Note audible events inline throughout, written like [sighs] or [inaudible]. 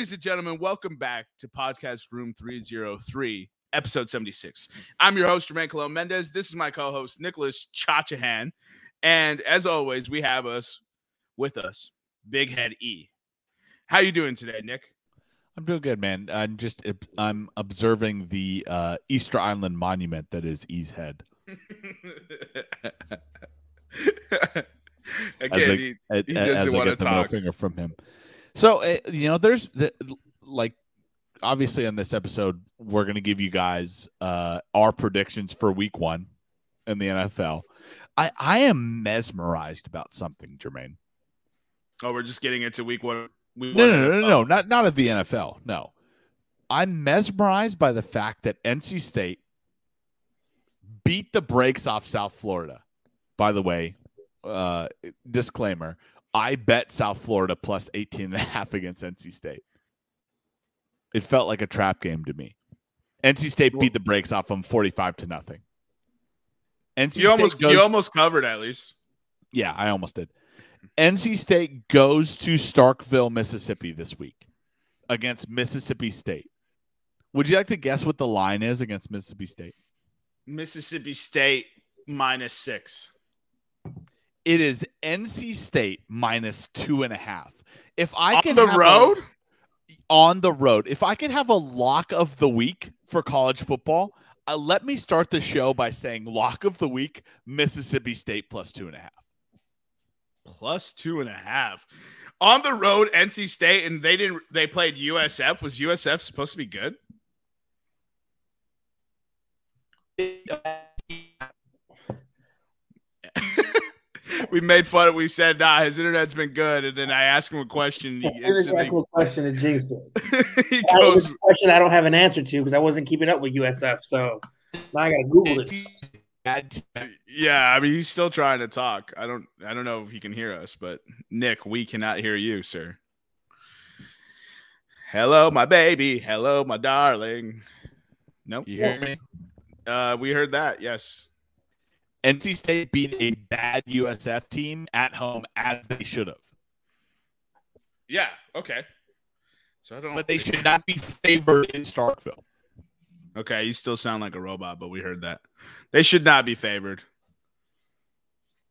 Ladies and gentlemen, welcome back to Podcast Room 303, episode 76. I'm your host, Jermaine Colon Mendez. This is my co host, Nicholas Chachahan. And as always, we have us with us, Big Head E. How you doing today, Nick? I'm doing good, man. I'm just I'm observing the uh, Easter Island monument that is E's head. [laughs] [laughs] Again, he, he doesn't want to talk. Finger from him. So uh, you know, there's the, like obviously on this episode we're going to give you guys uh, our predictions for Week One in the NFL. I I am mesmerized about something, Jermaine. Oh, we're just getting into Week One. Week no, no, no, no, no, not not of the NFL. No, I'm mesmerized by the fact that NC State beat the brakes off South Florida. By the way, uh, disclaimer I bet South Florida plus 18 and a half against NC State. It felt like a trap game to me. NC State beat the brakes off them 45 to nothing. NC you State almost goes, you almost covered at least. Yeah, I almost did. NC State goes to Starkville, Mississippi this week against Mississippi State. Would you like to guess what the line is against Mississippi State? Mississippi State minus six. It is NC State minus two and a half. If I on can the road, a, on the road, if I could have a lock of the week for college football, uh, let me start the show by saying lock of the week: Mississippi State plus two and a half. Plus two and a half on the road, NC State, and they didn't. They played USF. Was USF supposed to be good? [laughs] we made fun of. We said, "Nah, his internet's been good." And then I asked him a question. He instantly... a question to jinx [laughs] it. he goes, question I don't have an answer to because I wasn't keeping up with USF. So now I gotta Google it. Yeah, I mean he's still trying to talk. I don't I don't know if he can hear us, but Nick, we cannot hear you, sir. Hello, my baby. Hello, my darling. Nope. You hear me? Uh, we heard that. Yes. NC State beat a bad USF team at home as they should have. Yeah. Okay. So I don't. But they should not be favored in Starkville. Okay, you still sound like a robot, but we heard that they should not be favored.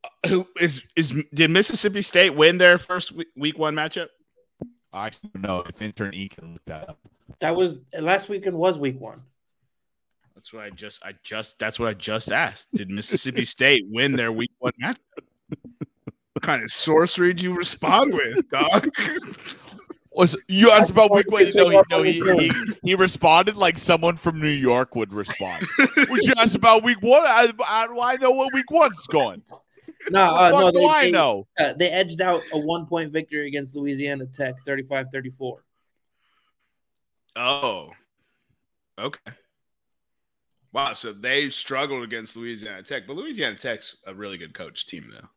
Uh, who is is did Mississippi State win their first week, week one matchup? I don't know if intern E can look that up. That was last weekend was week one. That's what I just I just that's what I just asked. Did Mississippi [laughs] State win their week one matchup? What kind of sorcery do you respond with, dog? Was you asked about week one? No, he, no, he, [laughs] he, he responded like someone from New York would respond. Was you asked about week one? How, how do I know what week one's going? No, uh, no, do they, I know? Uh, they edged out a one point victory against Louisiana Tech, 35 34. Oh, okay. Wow, so they struggled against Louisiana Tech, but Louisiana Tech's a really good coach team, though.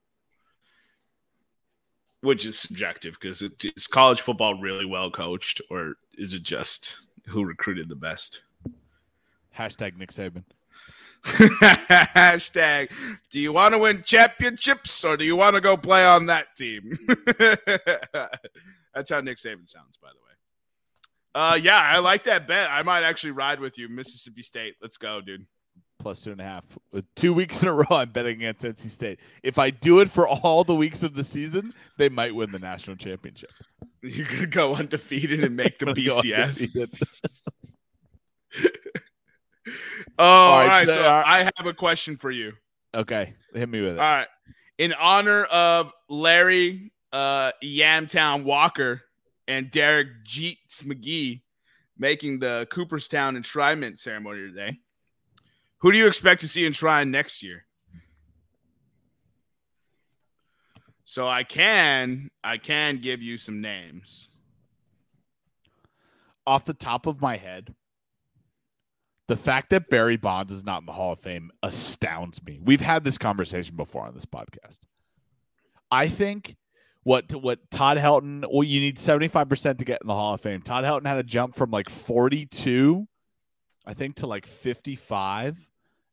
Which is subjective because it, is college football really well coached, or is it just who recruited the best? Hashtag Nick Saban. [laughs] Hashtag, do you want to win championships or do you want to go play on that team? [laughs] That's how Nick Saban sounds, by the way. Uh, yeah, I like that bet. I might actually ride with you, Mississippi State. Let's go, dude. Plus two and a half. With two weeks in a row, I'm betting against NC State. If I do it for all the weeks of the season, they might win the national championship. You're gonna go undefeated and make the [laughs] BCS. [laughs] oh, all right. All right so uh, I have a question for you. Okay, hit me with it. All right. In honor of Larry uh, Yamtown Walker and Derek Jeets McGee making the Cooperstown enshrinement ceremony today. Who do you expect to see enshrined next year? So I can I can give you some names. Off the top of my head, the fact that Barry Bonds is not in the Hall of Fame astounds me. We've had this conversation before on this podcast. I think what what Todd Helton. Well, you need seventy five percent to get in the Hall of Fame. Todd Helton had a jump from like forty two, I think, to like fifty five,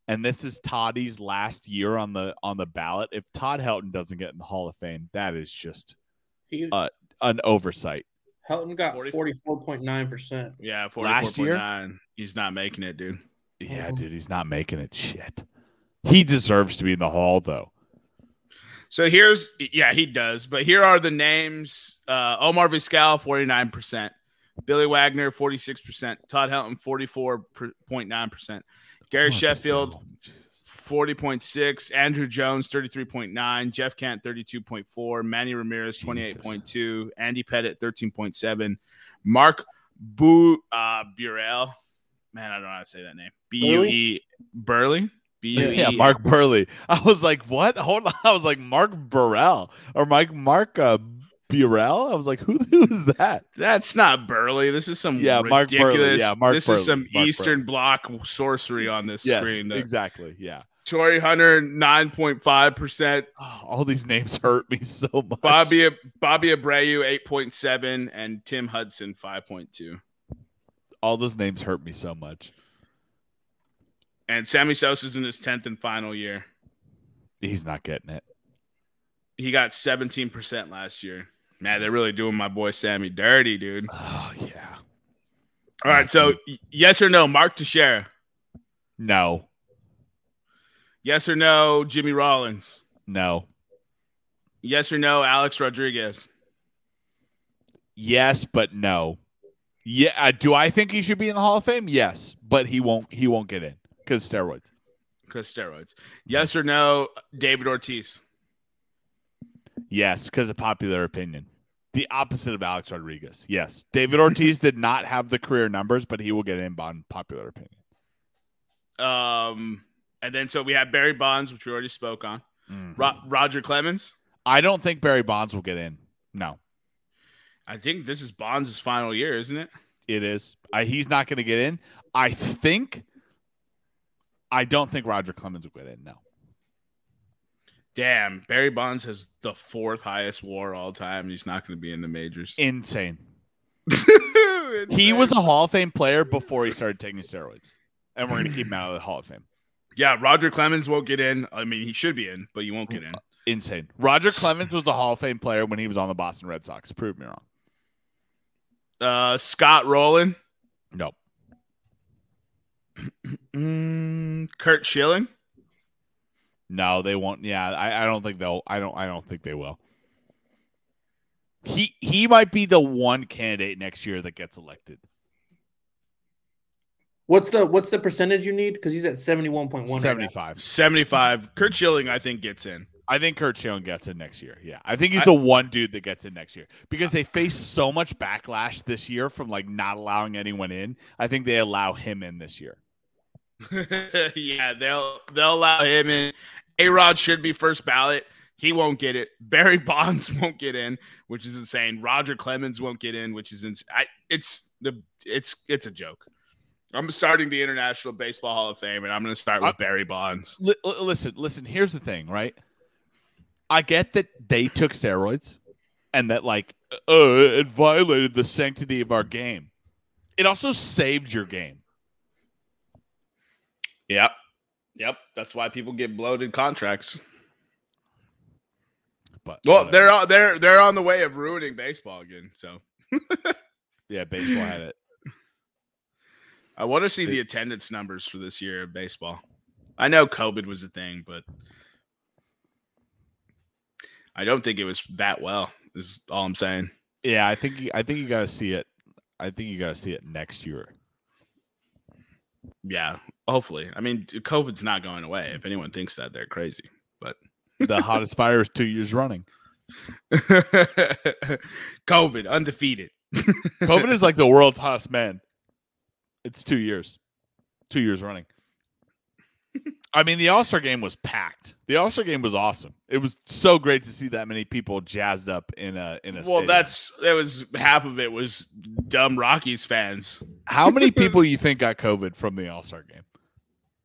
and this is Toddy's last year on the on the ballot. If Todd Helton doesn't get in the Hall of Fame, that is just uh, an oversight. Helton got forty four point nine percent. Yeah, Last year? He's not making it, dude. Yeah, dude, he's not making it. Shit. He deserves to be in the hall, though. So here's yeah, he does. But here are the names: uh, Omar Vizquel, forty nine percent; Billy Wagner, forty six percent; Todd Helton, forty four point nine percent; Gary is Sheffield, going on? Jesus. forty point six; Andruw Jones, thirty three point nine; Jeff Kent, thirty two point four; Manny Ramirez, twenty eight point two; Andy Pettitte, thirteen point seven; Mark Bu uh, Burrell. Man, I don't know how to say that name. B U E Buehrle. B U E. Yeah, [laughs] Mark Buehrle. I was like, what? Hold on. [laughs] I was like, Mark Burrell or Mike Mark uh, Burrell. I was like, who, who is that? That's not Buehrle. This is some Yeah, Mark Buehrle. Yeah, Mark this Buehrle. is some Mark Eastern Bloc sorcery on this Yes, screen. Exactly. Yeah. Torii Hunter, nine point five percent. Oh, all these names hurt me so much. Bobby Bobby Abreu, eight point seven, and Tim Hudson, five point two. all those names hurt me so much. And Sammy Sosa's in his tenth and final year. He's not getting it. He got seventeen percent last year. Man, they're really doing my boy Sammy dirty, dude. Oh yeah. All right, so yes or no, Mark Teixeira. No. Yes or no, Jimmy Rollins. No. Yes or no, Alex Rodriguez. Yes, but no. Yeah. uh, do I think he should be in the Hall of Fame? Yes, but he won't. He won't get in because steroids. Because steroids. Yes or no, David Ortiz. Yes, because of popular opinion. The opposite of Alex Rodriguez. Yes. David Ortiz did not have the career numbers, but he will get in on popular opinion. Um, and then so we have Barry Bonds, which we already spoke on. Mhm. Ro- Roger Clemens. I don't think Barry Bonds will get in. No, I think this is Bonds' final year, isn't it? it is. I, he's not going to get in. I think. I don't think Roger Clemens will get in. No. Damn, Barry Bonds has the fourth highest WAR all time. He's not going to be in the majors. Insane. [laughs] He was a Hall of Fame player before he started taking steroids. And we're going to keep him out of the Hall of Fame. yeah. Roger Clemens won't get in. I mean, he should be in, but he won't get in. Insane. Roger Clemens was a Hall of Fame player when he was on the Boston Red Sox. Prove me wrong. Uh, Scott Rolen, Nope. [clears throat] mm, Curt Schilling. No, they won't. Yeah, I, I don't think they'll. I don't. I don't think they will. He he might be the one candidate next year that gets elected. What's the what's the percentage you need? Because he's at seventy one point one. Seventy five. 75. Curt Schilling, I think, gets in. I think Curt Schilling gets in next year. Yeah, I think he's I- the one dude that gets in next year because they face so much backlash this year from like not allowing anyone in. I think they allow him in this year. [laughs] yeah, they'll they'll allow him in. A Rod should be first ballot. He won't get it. Barry [laughs] Bonds won't get in, which is insane. Roger Clemens won't get in, which is insane. I, it's the it's it's a joke. I'm starting the International Baseball Hall of Fame, and I'm going to start with Uh, Barry Bonds. Li- listen, listen. Here's the thing, right? I get that they took steroids, and that like uh, it violated the sanctity of our game. It also saved your game. Yep, yep. That's why people get bloated contracts. But Well, whatever. they're on- they're they're on the way of ruining baseball again. So [laughs] yeah, baseball had it. I want to see the attendance numbers for this year of baseball. I know COVID was a thing, but I don't think it was that well. Is all I'm saying. Yeah, I think I think you got to see it. I think you got to see it next year. Yeah, hopefully. I mean, COVID's not going away. If anyone thinks that, they're crazy. But [laughs] the hottest fire is two years running. [laughs] COVID undefeated. [laughs] COVID is like the world's hottest man. It's two years, two years running. I mean, the All Star game was packed. The All Star game was awesome. It was so great to see that many people jazzed up in a in a. Well, stadium. that's that was half of it was dumb Rockies fans. How many [laughs] people you think got COVID from the All Star game?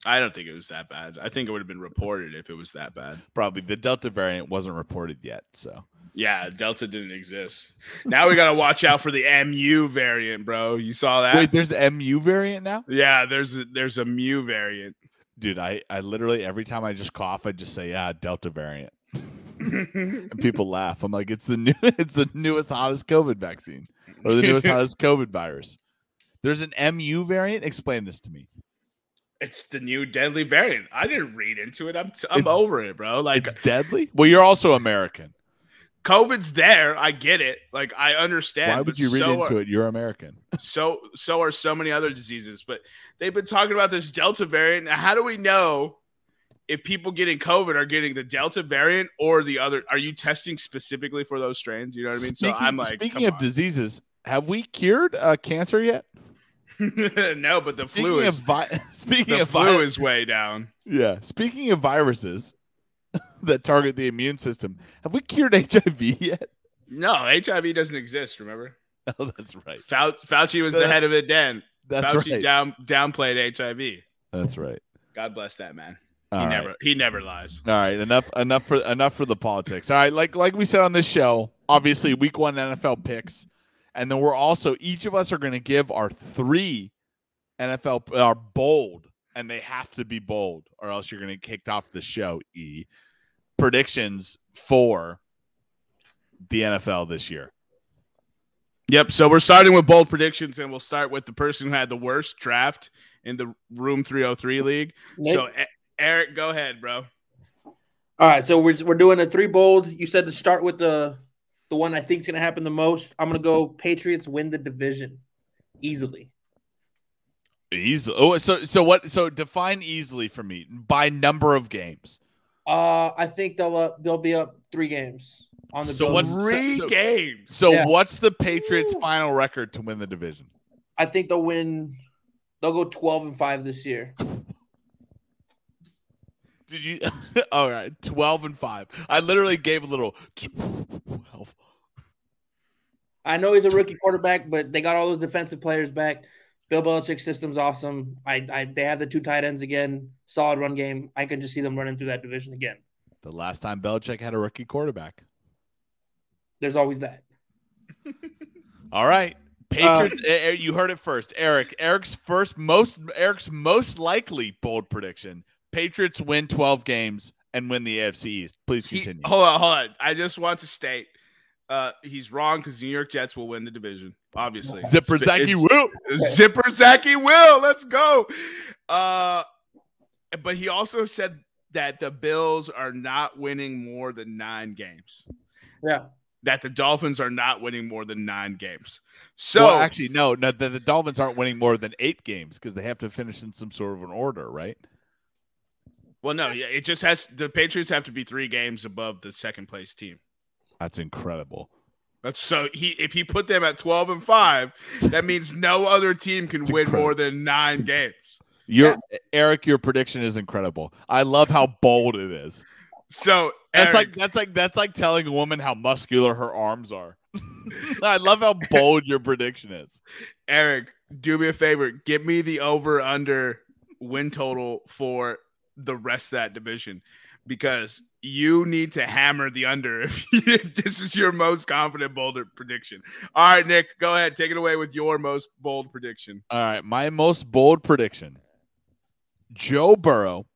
I don't think it was that bad. I think it would have been reported if it was that bad. Probably the Delta variant wasn't reported yet. So Yeah, Delta didn't exist. Now we gotta watch out for the MU variant, bro. You saw that? wait, there's MU variant now, yeah, there's a, there's a Mu variant. dude. I I literally every time I just cough, I just say yeah, Delta variant, [laughs] and people laugh. I'm like, it's the new, [laughs] it's the newest hottest COVID vaccine. or the newest hottest COVID virus. There's an MU variant. Explain this to me. It's the new deadly variant. I didn't read into it. I'm t- I'm It's- over it, bro. Like It's deadly. Well, you're also American. COVID's there. I get it. Like I understand. Why would you read so into are, it? You're American. [laughs] So so are so many other diseases. But they've been talking about this Delta variant. Now, how do we know if people getting COVID are getting the Delta variant or the other? Are you testing specifically for those strains? You know what I mean? Speaking, so I'm like, speaking of diseases, have we cured uh, cancer yet? [laughs] no, but the Speaking flu is vi- [laughs] speaking the of flu vi- is way down. yeah. Speaking of viruses [laughs] that target the immune system, have we cured HIV yet? No, HIV doesn't exist. Remember, Oh, that's right. Fau- Fauci was the head of it then. That's Fauci right. down downplayed HIV. That's right. God bless that man. All he right. never he never lies. All right, enough enough for enough for the politics. All right, like like we said on this show, obviously week 1 NFL picks and then we're also each of us are going to give our 3 NFL our bold and they have to be bold or else you're going to get kicked off the show E predictions for the NFL this year. Yep. So we're starting with bold predictions, and we'll start with the person who had the worst draft in the Room 303 league. Nick? So, E- Eric, go ahead, bro. All right, so we're we're doing a three bold. You said to start with the the one I think is going to happen the most. I'm going to go Patriots win the division easily. Easily. Oh, so so what so define easily for me by number of games. Uh, I think they'll uh, they'll be up three games on the. So Bills. what's- Three so- games. So Yeah. what's the Patriots final record to win the division? I think they'll win. They'll go 12 and five this year. [laughs] Did you? [laughs] All right, twelve and five. I literally gave a little twelve. I know he's a rookie quarterback, but they got all those defensive players back. Bill Belichick's system's awesome. I, I they have the two tight ends again. Solid run game. I can just see them running through that division again. The last time Belichick had a rookie quarterback. There's always that. [laughs] All right, Patriots. eh, you heard it first, Eric. Eric's first most Eric's most likely bold prediction: Patriots win twelve games and win the AFC East. Please He- continue. hold on, hold on. I just want to state uh, he's wrong because New York Jets will win the division. Obviously, Zipper It's- Zachy it's- Will. Zipper Zachy will. Let's go. Uh, but he also said that the Bills are not winning more than nine games. Yeah. That the Dolphins are not winning more than nine games. So well, actually, no, no. The, the Dolphins aren't winning more than eight games because they have to finish in some sort of an order, right? Well, no, yeah, it just has the Patriots have to be three games above the second place team. That's incredible. That's so he if he put them at twelve and five, that [laughs] means no other team can It's win incredible. more than nine games. Your Eric, your prediction is incredible. I love how bold it is. So That's Eric, like that's like that's like telling a woman how muscular her arms are. [laughs] I love how bold your prediction is. Eric, do me a favor. Give me the over under win total for the rest of that division because you need to hammer the under [laughs] if, if this is your most confident bolder prediction. All right, Nick, go ahead. Take it away with your most bold prediction. All right, my most bold prediction: Joe Burrow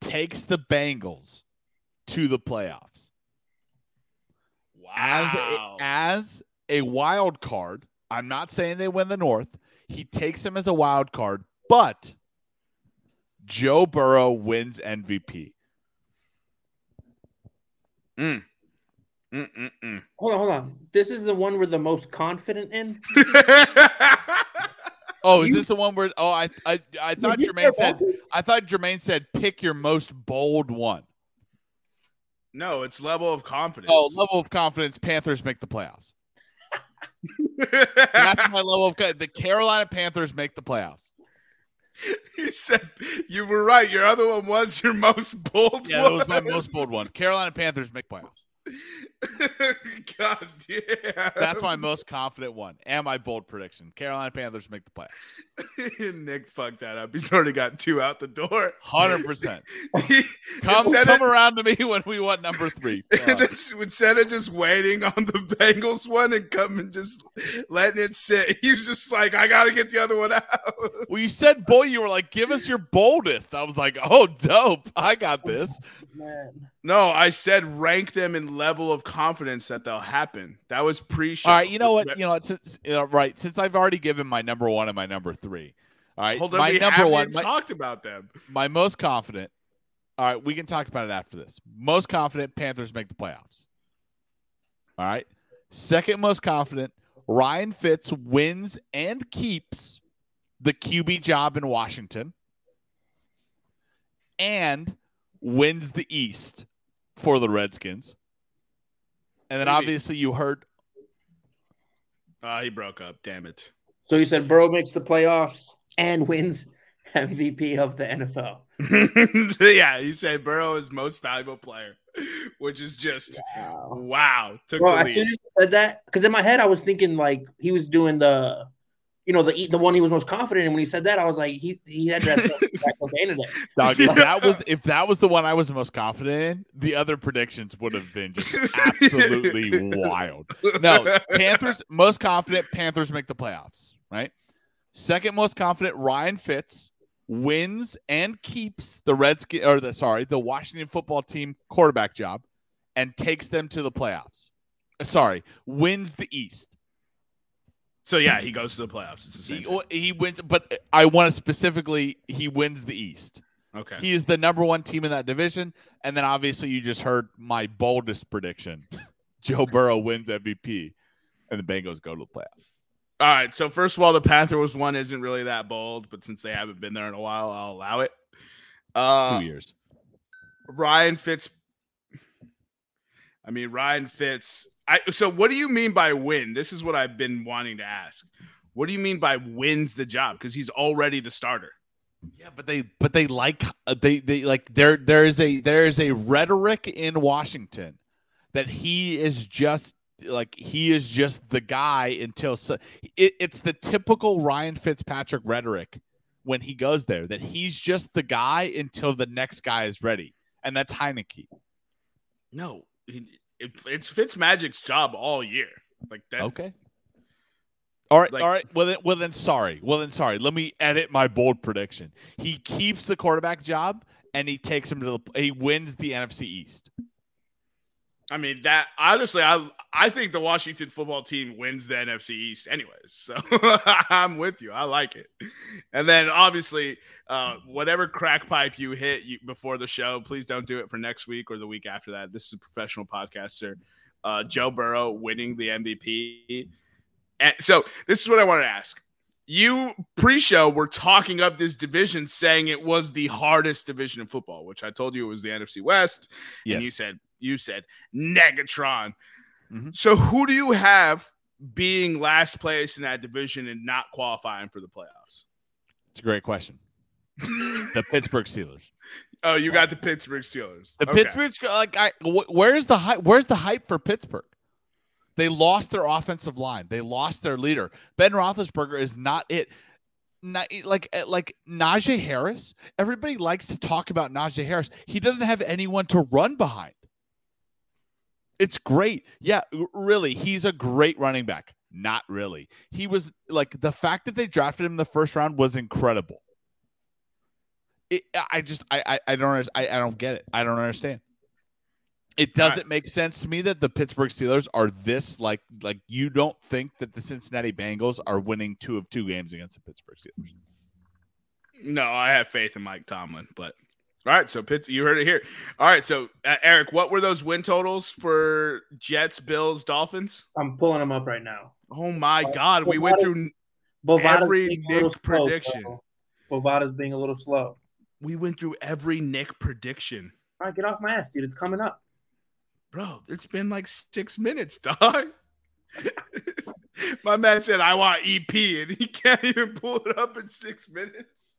takes the Bengals to the playoffs as a, as a wild card. I'm not saying they win the North. He takes them as a wild card, but Joe Burrow wins MVP. Mm. Mm-mm-mm. Hold on, hold on. This is the one we're the most confident in. [laughs] Oh, is You- this the one where? Oh, I I, I thought Is Jermaine said. offense? I thought Jermaine said pick your most bold one. no, it's level of confidence. Oh, level of confidence. Panthers make the playoffs. [laughs] That's my level of the Carolina Panthers make the playoffs. [laughs] you said you were right. Your other one was your most bold Yeah, one. that was my most bold one. Carolina Panthers make playoffs. [laughs] [laughs] God damn. That's my most confident one and my bold prediction. Carolina Panthers make the playoffs. [laughs] Nick fucked that up. He's already got two out the door. Hundred percent. [laughs] He- Come instead, come of, around to me when we want number three. Instead of just waiting on the Bengals one and coming and just letting it sit, he was just like, I gotta get the other one out. well, you said boy, you were like, give us your boldest. I was like, oh, dope. I got this. man. No, I said rank them in level of confidence that they'll happen. That was pre-show. All right, you know what? You know what? Since, you know, right, since I've already given my number one and my number three. All right, Hold on, my we number one, my, talked about them. my most confident. All right, we can talk about it after this. Most confident Panthers make the playoffs. All right. Second most confident Ryan Fitz wins and keeps the QB job in Washington and wins the East for the Redskins. And then Maybe. obviously you heard Uh, he broke up. Damn it. So you said Burrow makes the playoffs and wins [laughs] MVP of the NFL. [laughs] yeah, he said Burrow is most valuable player, which is just Wow. wow. Took Bro, the as soon as you said that, because in my head I was thinking like he was doing the, you know, the the one he was most confident in. When he said that, I was like, he he had that stuff cocaine today. Dog, if [laughs] that was if that was the one I was the most confident in, the other predictions would have been just absolutely [laughs] wild. No, Panthers most confident Panthers make the playoffs, right? Second most confident Ryan Fitz wins and keeps the Redskin or the sorry, the Washington football team quarterback job and takes them to the playoffs. Sorry, wins the East. So yeah, he goes to the playoffs. It's the same. He, he wins, but I want to specifically he wins the East. Okay. He is the number one team in that division. And then obviously you just heard my boldest prediction. [laughs] Joe Burrow wins MVP and the Bengals go to the playoffs. All right. So first of all, the Panthers one isn't really that bold, but since they haven't been there in a while, I'll allow it. Uh, Two years. Ryan Fitz. I mean, Ryan Fitz. I so what do you mean by win? This is what I've been wanting to ask. What do you mean by wins the job? Because he's already the starter. Yeah, but they but they like uh, they they like there there is a there is a rhetoric in Washington that he is just like he is just the guy until so, it, it's the typical Ryan Fitzpatrick rhetoric when he goes there that he's just the guy until the next guy is ready, and that's Heinicke. No, he, it, it's Fitzmagic's job all year. Like that. Okay. All right, Like- all right. Well then, well then, sorry. Well then, sorry. Let me edit my bold prediction. He keeps the quarterback job and he takes him to the. He wins the NFC East. I mean that honestly, I I think the Washington football team wins the NFC East anyways. So [laughs] I'm with you. I like it. And then obviously, uh, whatever crack pipe you hit you, before the show, please don't do it for next week or the week after that. This is a professional podcast, sir. Uh, Joe Burrow winning the MVP. And so this is what I want to ask. You pre-show were talking up this division, saying it was the hardest division in football, which I told you it was the NFC West. And you said you said Negatron. Mhm. So who do you have being last place in that division and not qualifying for the playoffs? it's a great question. [laughs] the Pittsburgh Steelers. Oh, you got the Pittsburgh Steelers. The Okay. Pittsburgh like I. Wh- where's the hype? Where's the hype for Pittsburgh? They lost their offensive line. They lost their leader. Ben Roethlisberger is not it. Not, like eh, like Najee Harris. Everybody likes to talk about Najee Harris. He doesn't have anyone to run behind. It's great. Yeah, really. He's a great running back. Not really. He was like the fact that they drafted him in the first round was incredible. It, I just I I, I don't I, I don't get it. I don't understand. It doesn't make sense to me that the Pittsburgh Steelers are this like like you don't think that the Cincinnati Bengals are winning two of two games against the Pittsburgh Steelers. No, I have faith in Mike Tomlin, but all right. So Pitts, you heard it here. All right. So uh, Eric, what were those win totals for Jets, Bills, Dolphins? I'm pulling them up right now. Oh my Uh, God, we went through Bovada's Every being a little Nick slow, prediction. so Bovada's being a little slow. we went through every Nick prediction, All right, get off my ass, dude. It's coming up. bro. It's been like six minutes, [laughs] dog. [laughs] my man said I want EP, and he can't even pull it up in six minutes.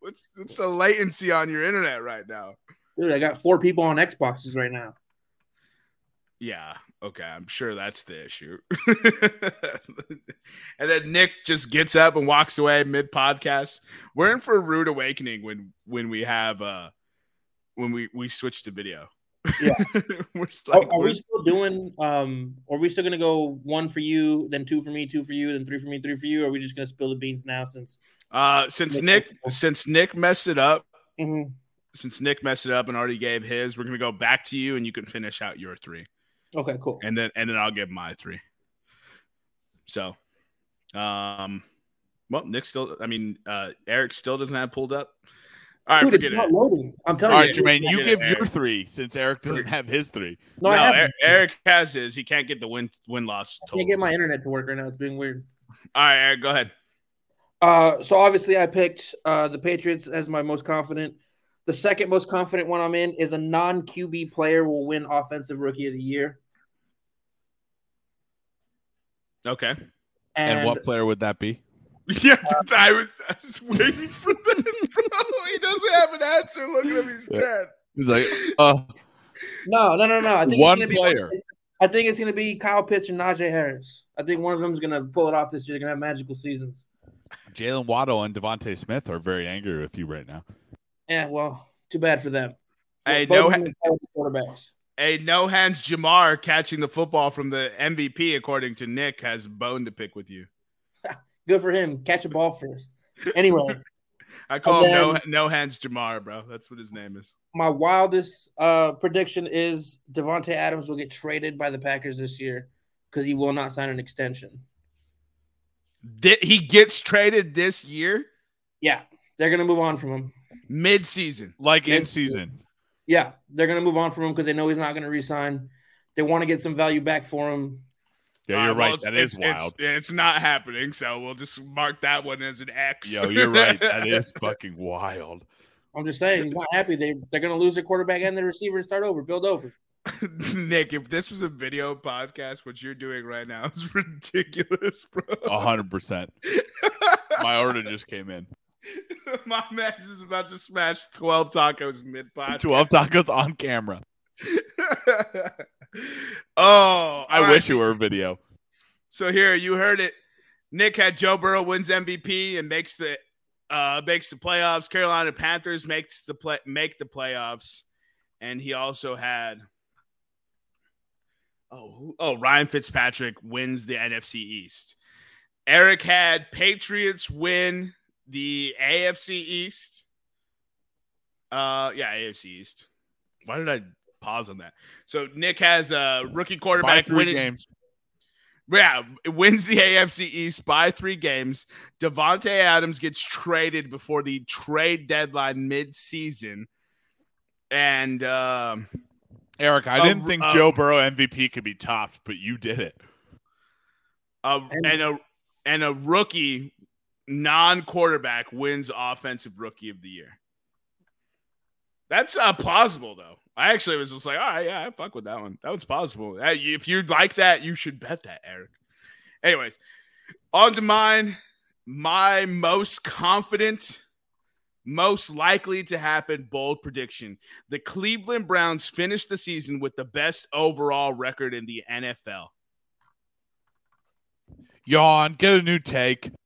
What's what's the latency on your internet right now? Dude, I got four people on Xboxes right now. Yeah. Okay. I'm sure that's the issue. [laughs] and then Nick just gets up and walks away mid podcast. We're in for a rude awakening when when we have uh when we we switch to video. Yeah. [laughs] we're just Are, are we're- we still doing? Um, are we still gonna go one for you, then two for me, two for you, then three for me, three for you? Or are we just gonna spill the beans now? Since uh since Nick- Nick since Nick messed it up, Mhm. since Nick messed it up and already gave his, we're gonna go back to you, and you can finish out your three, Okay, cool. and then and then I'll give my three. So, um, well, Nick still. I mean, uh, Eric still doesn't have pulled up. All right, Dude, forget it's it. loading. I'm telling right, you. Jermaine, you give your Eric. three since Eric doesn't have his three. No, No, I. Er- Eric has his. He can't get the win win loss. I can't get my internet to work right now. It's being weird. All right, Eric, go ahead. Uh, so obviously I picked uh, the Patriots as my most confident. The second most confident one I'm in is a non QB player will win Offensive Rookie of the Year. Okay. And, And, what player would that be? [laughs] Yeah, I, was, I was waiting for that, bro. He doesn't have an answer. Look at him. He's Yeah. dead. He's like, uh, No, no, no, no. I think One player. Be, I think it's going to be Kyle Pitts and Najee Harris. I think one of them is going to pull it off this year. They're going to have magical seasons. Jaylen Waddle and DeVonta Smith are very angry with you right now. Yeah, well, too bad for them. Hey, Both no, of ha- them are talented quarterbacks. hey, no hands. Ja'Marr catching the football from the MVP, according to Nick, has bone to pick with you. [laughs] Good for him. Catch a ball first. Anyway, [laughs] I call And him no no hands Ja'Marr, bro. That's what his name is. my wildest uh, prediction is Davante Adams will get traded by the Packers this year because he will not sign an extension. Di- he gets traded this year, Yeah, they're gonna move on from him. mid season. Like in season. Yeah, they're gonna move on from him because they know he's not gonna resign. They want to get some value back for him. Yeah, you're uh, right. That is it's, wild. It's, it's not happening, so we'll just mark that one as an X. Yo, you're right. [laughs] That is fucking wild. I'm just saying he's not happy. They they're gonna lose their quarterback and their receiver and start over, build over. [laughs] Nick, if this was a video podcast, what you're doing right now is [laughs] ridiculous, bro. A hundred percent. [laughs] My order just came in. My man is about to smash 12 tacos mid podcast. Twelve tacos on camera. oh, I wish right. it were a video. So here you heard it. Nick had Joe Burrow wins MVP and makes the uh makes the playoffs. Carolina Panthers makes the play make the playoffs, and he also had oh who- oh Ryan Fitzpatrick wins the NFC East. Eric had Patriots win the AFC East. Uh yeah, AFC East. Why did I pause on that? So Nick has a rookie quarterback three winning games. yeah, wins the AFC East by three games. Davante Adams gets traded before the trade deadline mid-season, and um, Eric, I Uh, didn't think Joe Burrow MVP could be topped, but you did it. a, And- and a and a rookie non-quarterback wins Offensive Rookie of the Year. That's uh, plausible, though. I actually was just like, all right, yeah, I fuck with that one. That was possible. Uh, If you'd like that, you should bet that, Eric. Anyways, on to mine. My most confident, most likely to happen bold prediction. The Cleveland Browns finish the season with the best overall record in the NFL. Yawn, get a new take. [laughs]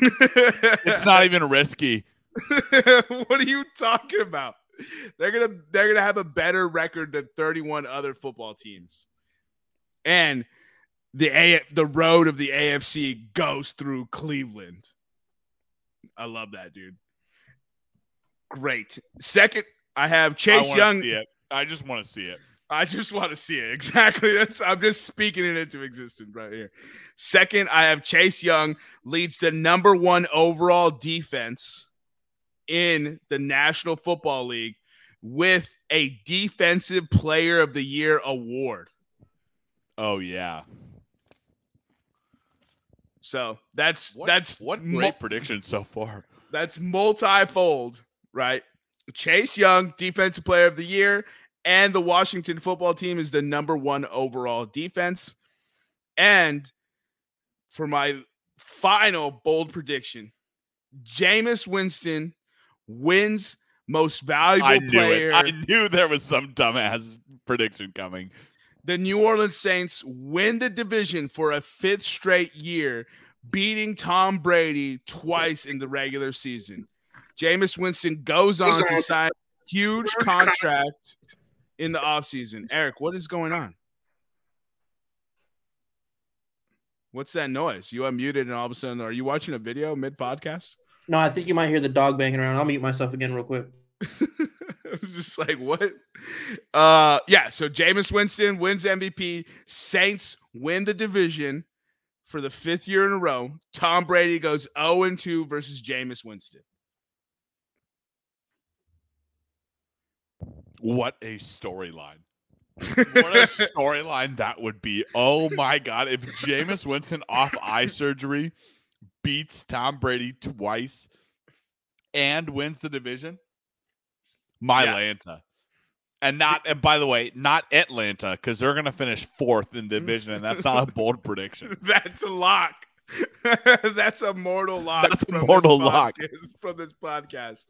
It's not even risky. [laughs] what are you talking about? They're gonna they're gonna have a better record than 31 other football teams. And the A the road of the AFC goes through Cleveland. I love that, dude. Great. Second, I have Chase wanna Young. I just want to see it. I just want to see it. [laughs] Exactly. That's I'm just speaking it into existence right here. Second, I have Chase Young leads the number one overall defense in the National Football League with a Defensive Player of the Year award. Oh yeah. So that's What, that's what great prediction so far. that's multifold, right? Chase Young, Defensive Player of the Year, and the Washington football team is the number one overall defense. And for my final bold prediction, Jameis Winston wins most valuable I knew player. it. I knew there was some dumbass prediction coming. the New Orleans Saints win the division for a fifth straight year, beating Tom Brady twice in the regular season. Jameis Winston goes on to sign a huge contract in the offseason. Eric, what is going on? What's that noise? You unmuted and all of a sudden, are you watching a video mid podcast? No, I think you might hear the dog banging around. I'll mute myself again real quick. [laughs] I was just like, what? Uh yeah, so Jameis Winston wins MVP. Saints win the division for the fifth year in a row. Tom Brady goes 0 2 versus Jameis Winston. What a storyline. [laughs] what a storyline that would be. Oh my god. If Jameis Winston off eye surgery beats Tom Brady twice and wins the division, my Yeah. Atlanta. And not and by the way, not Atlanta, because they're gonna finish fourth in [laughs] division, and that's not a bold prediction. That's a lock. [laughs] That's a mortal lock. That's a mortal lock. podcast- [laughs] from this podcast.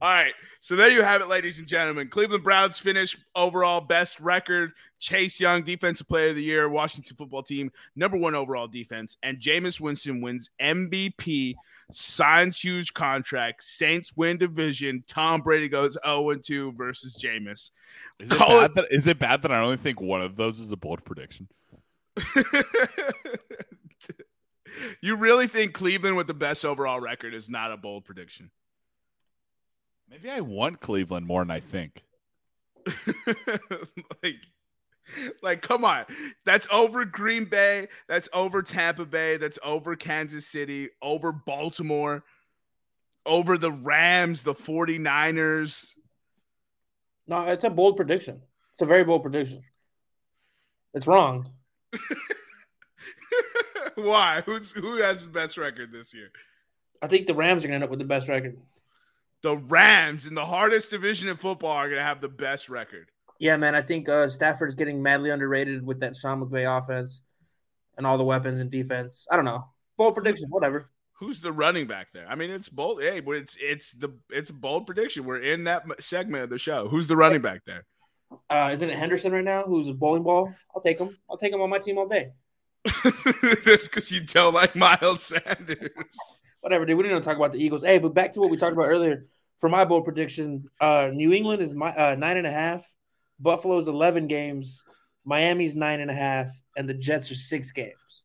All right, so there you have it, ladies and gentlemen. Cleveland Browns finish overall best record. Chase Young, Defensive Player of the Year, Washington Football Team, number one overall defense, and Jameis Winston wins MVP, signs huge contract. Saints win division. Tom Brady goes 0 2 versus Jameis. Is it, [laughs] Call bad that, is it bad that I only think one of those is a bold prediction? You really think Cleveland with the best overall record is not a bold prediction? Maybe I want Cleveland more than I think. [laughs] like, like, come on. That's over Green Bay. That's over Tampa Bay. That's over Kansas City, over Baltimore, over the Rams, the 49ers. No, it's a bold prediction. It's a very bold prediction. It's wrong. [laughs] [laughs] Why? Who's who has the best record this year? I think the Rams are going to end up with the best record. The Rams in the hardest division in football are going to have the best record. Yeah, man. I think uh, is getting madly underrated with that Sean McVay offense and all the weapons and defense. I don't know. Bold prediction, whatever. Who's the running back there? I mean, it's bold. Hey, but it's it's the it's a bold prediction. We're in that segment of the show. Who's the running back there? Uh, isn't it Henderson right now who's a bowling ball? I'll take him. I'll take him on my team all day. [laughs] That's because you don't like Miles Sanders. Whatever, dude. We didn't talk about the Eagles. Hey, but back to what we talked about earlier. For my bold prediction, uh, New England is my uh, nine and a half. Buffalo's eleven games. Miami's nine and a half, and the Jets are six games.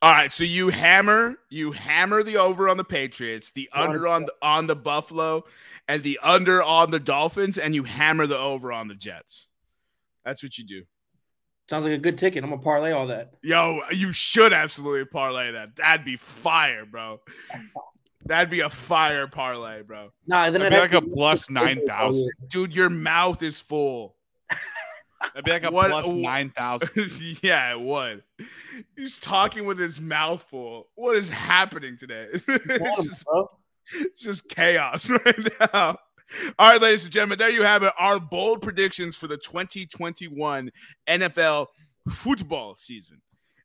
All right, so you hammer you hammer the over on the Patriots, the under on the on the Buffalo, and the under on the Dolphins, and you hammer the over on the Jets. That's what you do. Sounds like a good ticket. I'm gonna parlay all that. Yo, you should absolutely parlay that. That'd be fire, bro. That'd be a fire parlay, bro. Nah, then That'd I'd be like a plus [laughs] 9,000. Dude, your mouth is full. That'd be like a [laughs] What- 9,000. [laughs] yeah, it would. He's talking with his mouth full. What is happening today? it's, just, it's just chaos right now. [laughs] All right, ladies and gentlemen, there you have it. Our bold predictions for the 2021 NFL football season.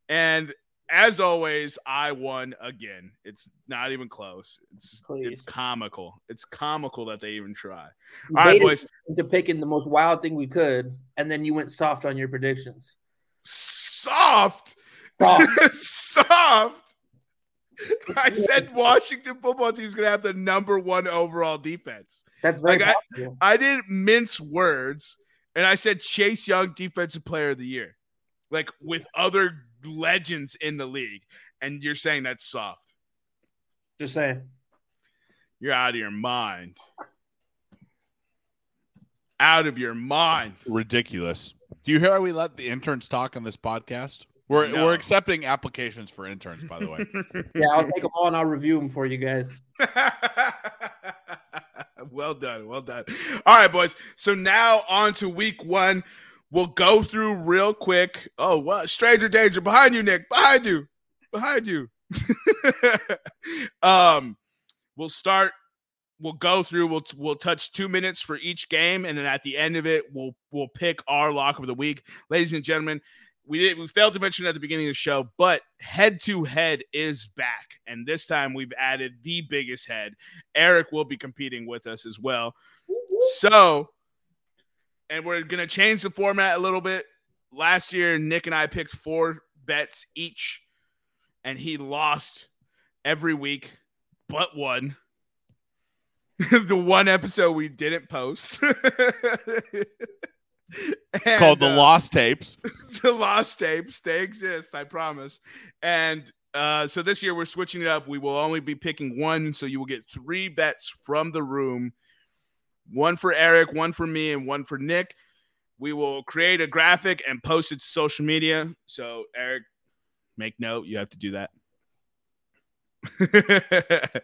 And as always, I won again. It's not even close. It's Please. it's comical. It's comical that they even try. You All right, boys. into picking the most wild thing we could, and then you went soft on your predictions. Soft. Soft. [laughs] Soft. [laughs] I said Washington football team is going to have the number one overall defense. That's very Like, possible. I didn't mince words, and I said Chase Young, defensive player of the year, like with other legends in the league. And you're saying that's soft. Just saying. You're out of your mind. Out of your mind. Ridiculous. Do you hear how we let the interns talk on this podcast? We're, No. we're accepting applications for interns, by the way. [laughs] Yeah, I'll take them all and I'll review them for you guys. [laughs] well done. Well done. All right, boys. So now on to week one. We'll go through real quick. Oh, what? Stranger danger behind you, Nick. Behind you. Behind you. [laughs] um, we'll start. We'll go through. We'll we'll touch two minutes for each game, and then at the end of it, we'll we'll pick our lock of the week, ladies and gentlemen. We did we failed to mention at the beginning of the show, but head to head is back, and this time we've added the biggest head. Eric will be competing with us as well. So, and we're gonna change the format a little bit. Last year, Nick and I picked four bets each, and he lost every week but one. [laughs] the one episode we didn't post. [laughs] [laughs] And, Called the uh, Lost Tapes. [laughs] the lost tapes they exist i promise and uh so this year we're switching it up we will only be picking one so you will get three bets from the room one for Eric, one for me, and one for Nick. We will create a graphic and post it to social media. So, Eric, make note. You have to do that. [laughs]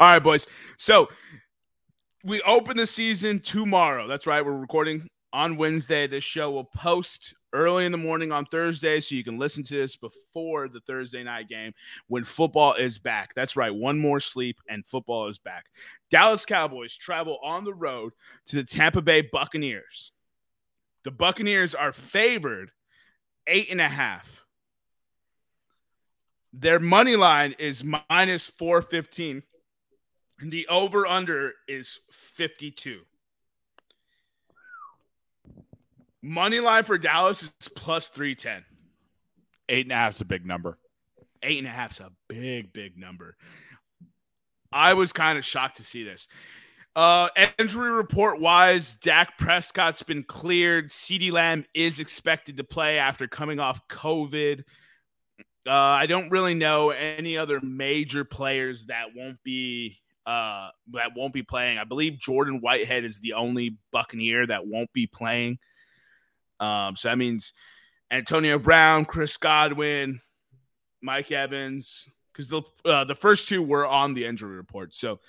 All right, boys. So, we open the season tomorrow. That's right. We're recording on Wednesday. This show will post early in the morning on Thursday, so you can listen to this before the Thursday night game when football is back. That's right. One more sleep and football is back. Dallas Cowboys travel on the road to the Tampa Bay Buccaneers. The Buccaneers are favored eight and a half. Their money line is minus 415. And the over under is 52. Money line for Dallas is plus 310. Eight and a half is a big number. Eight and a half is a big, big number. I was kind of shocked to see this. Uh, injury report wise, Dak Prescott's been cleared. CeeDee Lamb is expected to play after coming off COVID. Uh, I don't really know any other major players that won't be uh, that won't be playing. I believe Jordan Whitehead is the only Buccaneer that won't be playing. Um, so that means Antonio Brown, Chris Godwin, Mike Evans, because the uh, the first two were on the injury report. So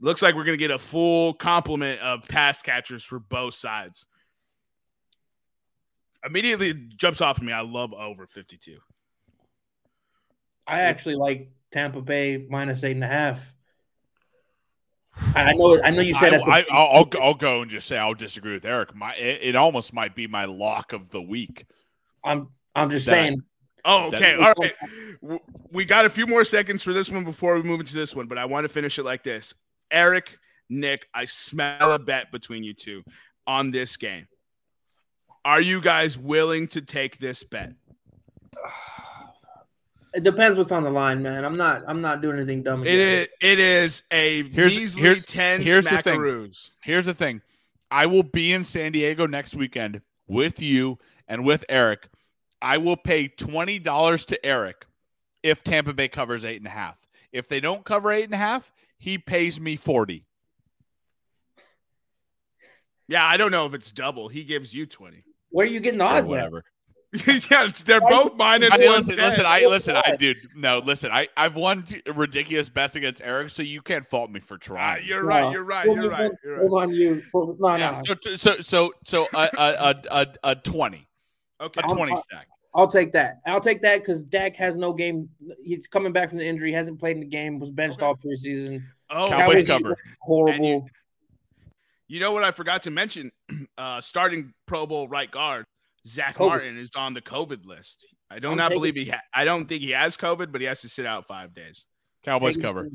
looks like we're gonna get a full complement of pass catchers for both sides. Immediately jumps off of me. I love over 52. I actually like Tampa Bay minus eight and a half. I know. I know you said I, I, will I'll go and just say I'll disagree with Eric. My it, it, almost might be my lock of the week. I'm I'm just that, saying. Oh, okay. All right. We got a few more seconds for this one before we move into this one, but I want to finish it like this. Eric, Nick, I smell a bet between you two on this game. Are you guys willing to take this bet? [sighs] [sighs] [sighs] It depends what's on the line, man. I'm not. I'm not doing anything dumb. Again. It is. It is a here's, measly here's, ten here's the thing. Here's the thing. I will be in San Diego next weekend with you and with Eric. I will pay twenty dollars to Eric if Tampa Bay covers eight and a half. If they don't cover eight and a half, he pays me forty. Yeah, I don't know if it's double. He gives you twenty. Where are you getting the odds? whatever. [laughs] yeah, they're both minus I, listen, listen, I listen, I dude, no, listen, I I've won ridiculous bets against Eric, so you can't fault me for ah, trying. Uh, you're, right, you're right, you're right, you're right. Hold on, you. No, yeah, no. So, so, so, so a, a, a, a, twenty, okay, a 20 I'll, stack. I'll take that. I'll take that because Dak has no game. He's coming back from the injury. Hasn't played in the game. Was benched okay. all preseason. Oh, Cowboys cover. Horrible. You, you know what I forgot to mention? [clears throat] Uh, starting Pro Bowl right guard Zack COVID. Martin is on the COVID list. I do not believe he. Ha- I don't think he has COVID, but he has to sit out five days. Cowboys Taking cover.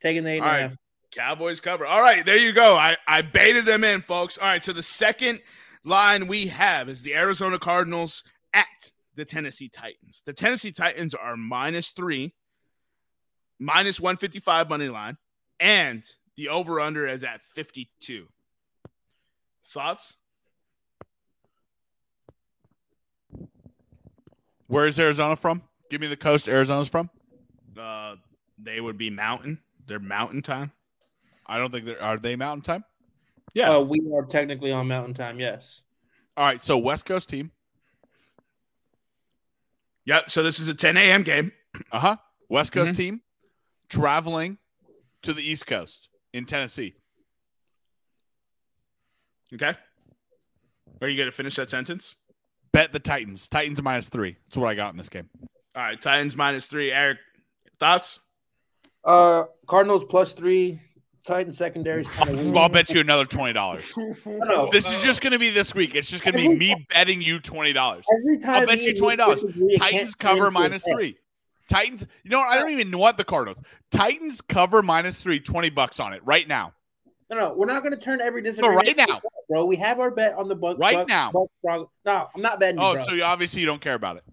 Taking the eight and a half. Cowboys cover. All right, there you go. I I baited them in, folks. All right, so the second line we have is the Arizona Cardinals at the Tennessee Titans. The Tennessee Titans are minus three, minus one fifty five money line, and the over under is at fifty two. Thoughts? Where is Arizona from? Give me the coast Arizona's from. Uh, they would be mountain. They're mountain time. I don't think they're are they mountain time. Yeah, uh, we are technically on mountain time. Yes. All right, so West Coast team. Yep. So this is a 10 a.m. game. Uh huh. West Coast mm-hmm. team traveling to the East Coast in Tennessee. Okay. Are you going to finish that sentence? Bet the Titans. Titans minus three. That's what I got in this game. All right, Titans minus three. Eric, thoughts? Uh, Cardinals plus three. Titan secondaries. I'll bet you another twenty dollars. [laughs] this is just going to be this week. It's just going to be me betting you twenty dollars. Every time I'll bet you twenty dollars. Titans cover minus three. Titans. You know what? I don't even know what the Cardinals. Titans cover minus three. Twenty bucks on it right now. No, no, we're not going to turn every disagreement. No, right now, bro. We have our bet on the book right now. no, I'm not betting. Oh, you, so you, obviously you don't care about it.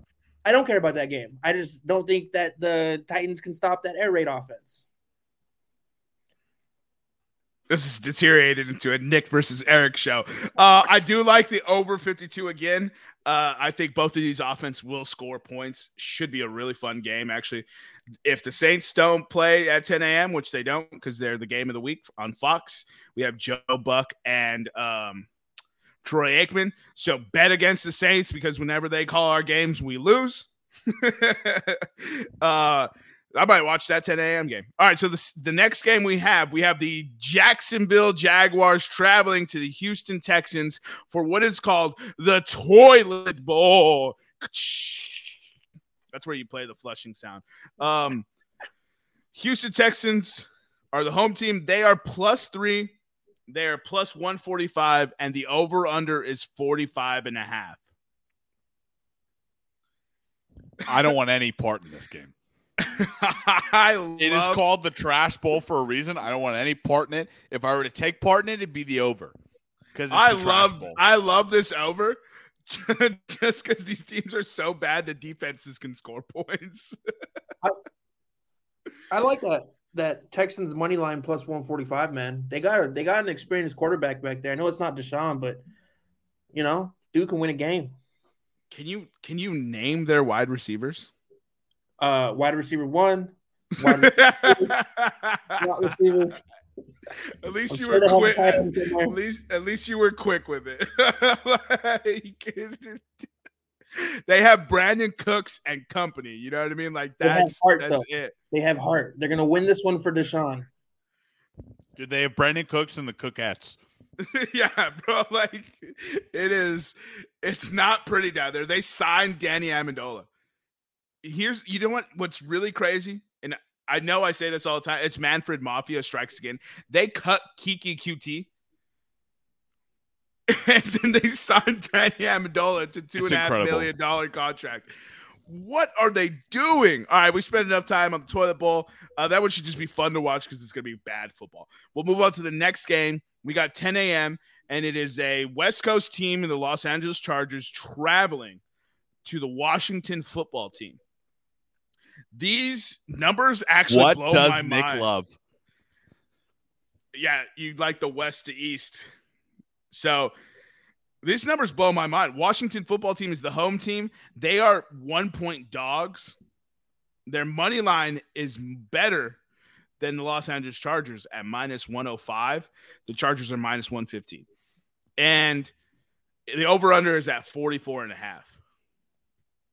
I don't care about that game. I just don't think that the Titans can stop that air raid offense. This is deteriorated into a Nick versus Eric show. Uh, I do like the over 52 again. Uh, I think both of these offense will score points. Should be a really fun game, actually. If the Saints don't play at 10 a.m., which they don't because they're the game of the week on Fox, we have Joe Buck and um, Troy Aikman. So bet against the Saints because whenever they call our games, we lose. [laughs] uh, I might watch that 10 a.m. game. All right, so the, the next game we have, we have the Jacksonville Jaguars traveling to the Houston Texans for what is called the Toilet Bowl. That's where you play the flushing sound. Um, Houston Texans are the home team. They are plus three. They are plus 145, and the over under is 45 and a half. I don't want any part in this game. [laughs] It is called the trash bowl for a reason. I don't want any part in it. If I were to take part in it, it'd be the over. Because I love I love this over [laughs] just because these teams are so bad that defenses can score [laughs] points. I like that that Texans money line plus one forty five. Man, they got they got an experienced quarterback back there. I know it's not Deshaun, but you know, dude can win a game. Can you can you name their wide receivers? Uh, wide receiver one, wide [laughs] receiver. [laughs] At least I'm you were they have a quick. tight At least, at least you were quick with it. [laughs] Like, [laughs] they have Brandin Cooks and company. You know what I mean? Like They that's heart, that's though. it. They have heart. They're gonna win this one for Deshaun. Did they have Brandin Cooks and the Cookettes? yeah, bro. Like it is. It's not pretty down there. They signed Danny Amendola. Here's you know what? What's really crazy, and I know I say this all the time. It's Manfred Mafia strikes again. They cut Keke Coutee. [laughs] And then they signed Danny Amendola to two It's and a half incredible. million dollar contract. What are they doing? All right, we spent enough time on the toilet bowl. Uh, that one should just be fun to watch because it's going to be bad football. We'll move on to the next game. We got 10 a.m. and it is a West Coast team in the Los Angeles Chargers traveling to the Washington football team. These numbers actually What blow does my Nick mind. love? Yeah, you like the west to east. So these numbers blow my mind. Washington football team is the home team. They are one point dogs. Their money line is better than the Los Angeles Chargers at minus 105. The Chargers are minus 115. And the over under is at 44 and a half.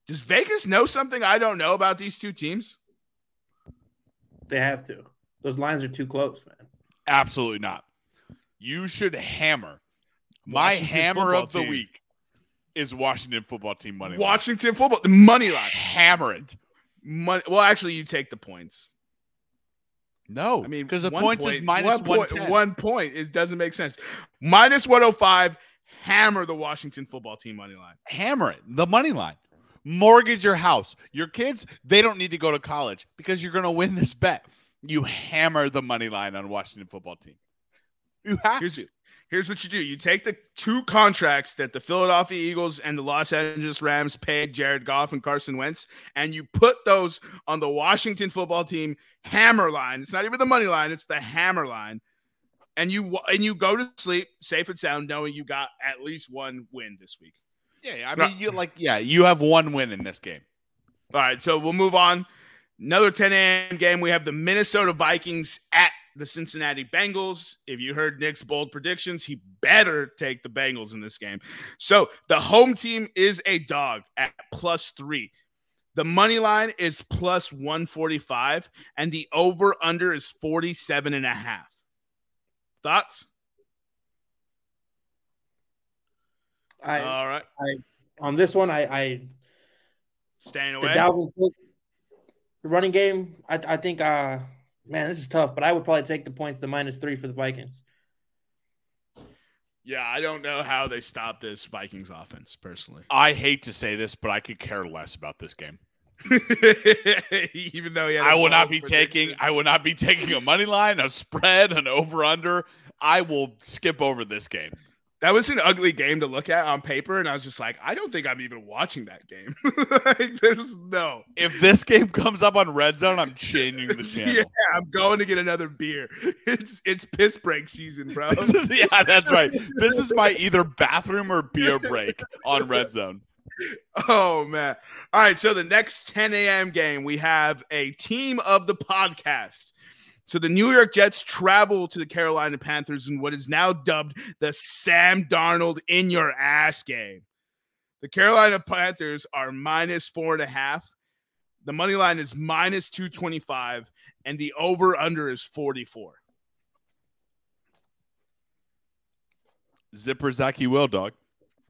Does Vegas know something I don't know about these two teams? They have to. Those lines are too close, man. Absolutely not. You should hammer. My Washington hammer of the team. week is Washington football team money. line. Washington football money line. hammer it. Money, well, actually, you take the points. No, I mean, because the one points is point- minus one one. point. One point. It doesn't make sense. Minus 105. Hammer the Washington football team money line. Hammer it. The money line. Mortgage your house. Your kids, they don't need to go to college because you're going to win this bet. You hammer the money line on Washington football team. You have Here's here's what you do. You take the two contracts that the Philadelphia Eagles and the Los Angeles Rams paid Jared Goff and Carson Wentz, and you put those on the Washington football team hammer line. It's not even the money line; it's the hammer line. And you and you go to sleep safe and sound, knowing you got at least one win this week. Yeah, I mean, you like, yeah, you have one win in this game. All right, so we'll move on. Another 10 a.m. game. We have the Minnesota Vikings at the Cincinnati Bengals. If you heard Nick's bold predictions, he better take the Bengals in this game. So the home team is a dog at plus three. The money line is plus 145, and the over under is 47 and a half. Thoughts? I All right. on this one, I, I Staying the. Dalvin Cook the running game. I, I think, uh, man, this is tough, but I would probably take the points, the minus three for the Vikings. yeah, I don't know how they stop this Vikings offense personally. I hate to say this, but I could care less about this game. [laughs] Even though he had a I will not be prediction. taking. I will not be taking a money line, a spread, an over under. I will skip over this game. That was an ugly game to look at on paper, and I was just like, I don't think I'm even watching that game. [laughs] like, there's no. If this game comes up on Red Zone, I'm changing the [laughs] channel. Yeah, I'm going to get another beer. [laughs] It's it's piss break season, bro. Is, yeah, that's right. This is my either bathroom or beer break on Red Zone. Oh man! All right, so the next 10 a.m. game, we have a team of the podcast. So the New York Jets travel to the Carolina Panthers in what is now dubbed the Sam Darnold in your ass game. The Carolina Panthers are minus four and a half. The money line is minus 225, and the over under is 44. Zipper Zachy will, dog.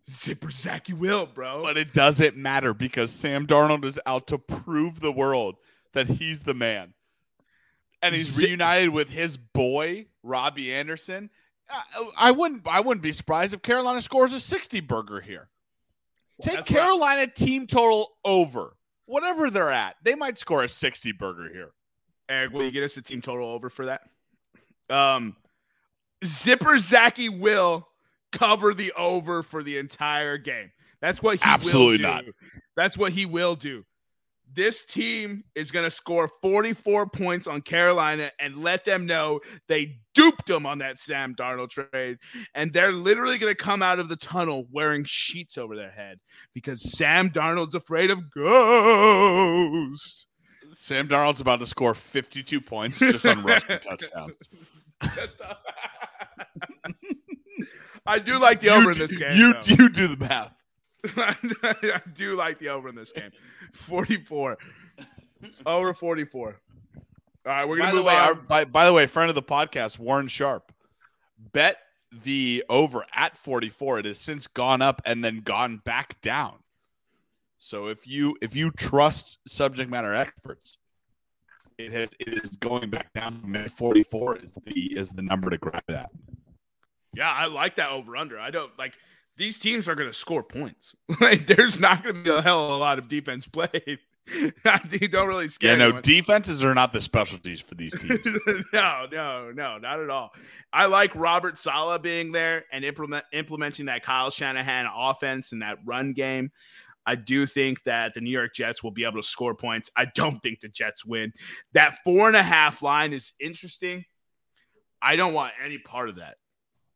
Zipper Zachy will, bro. But it doesn't matter because Sam Darnold is out to prove the world that he's the man. And he's reunited with his boy, Robby Anderson. I, I wouldn't I wouldn't be surprised if Carolina scores a 60 burger here. Take That's Carolina team total over. Whatever they're at, they might score a 60 burger here. Eric, will you get us a team total over for that? Um, Zipper Zachy will cover the over for the entire game. That's what he Absolutely will not. That's what he will do. This team is going to score 44 points on Carolina and let them know they duped them on that Sam Darnold trade. And they're literally going to come out of the tunnel wearing sheets over their head because Sam Darnold's afraid of ghosts. Sam Darnold's about to score 52 points just on rushing [laughs] touchdowns. [laughs] I do like the over in this game. You, though. you do the math. [laughs] I do like the over in this game. 44. Over 44. All right, we're gonna the move way, on. our, by, by the way, friend of the podcast, Warren Sharp, bet the over at 44. It has since gone up and then gone back down. So if you if you trust subject matter experts, it has it is going back down. Mid 44 is the is the number to grab at. yeah, I like that over under. I don't like these teams are gonna score points. [laughs] like there's not gonna be a hell of a lot of defense played. [laughs] you don't really scare Yeah, no, anyone. defenses are not the specialties for these teams. [laughs] no, no, no, not at all. I like Robert Saleh being there and implement implementing that Kyle Shanahan offense and that run game. I do think that the New York Jets will be able to score points. I don't think the Jets win. That four and a half line is interesting. I don't want any part of that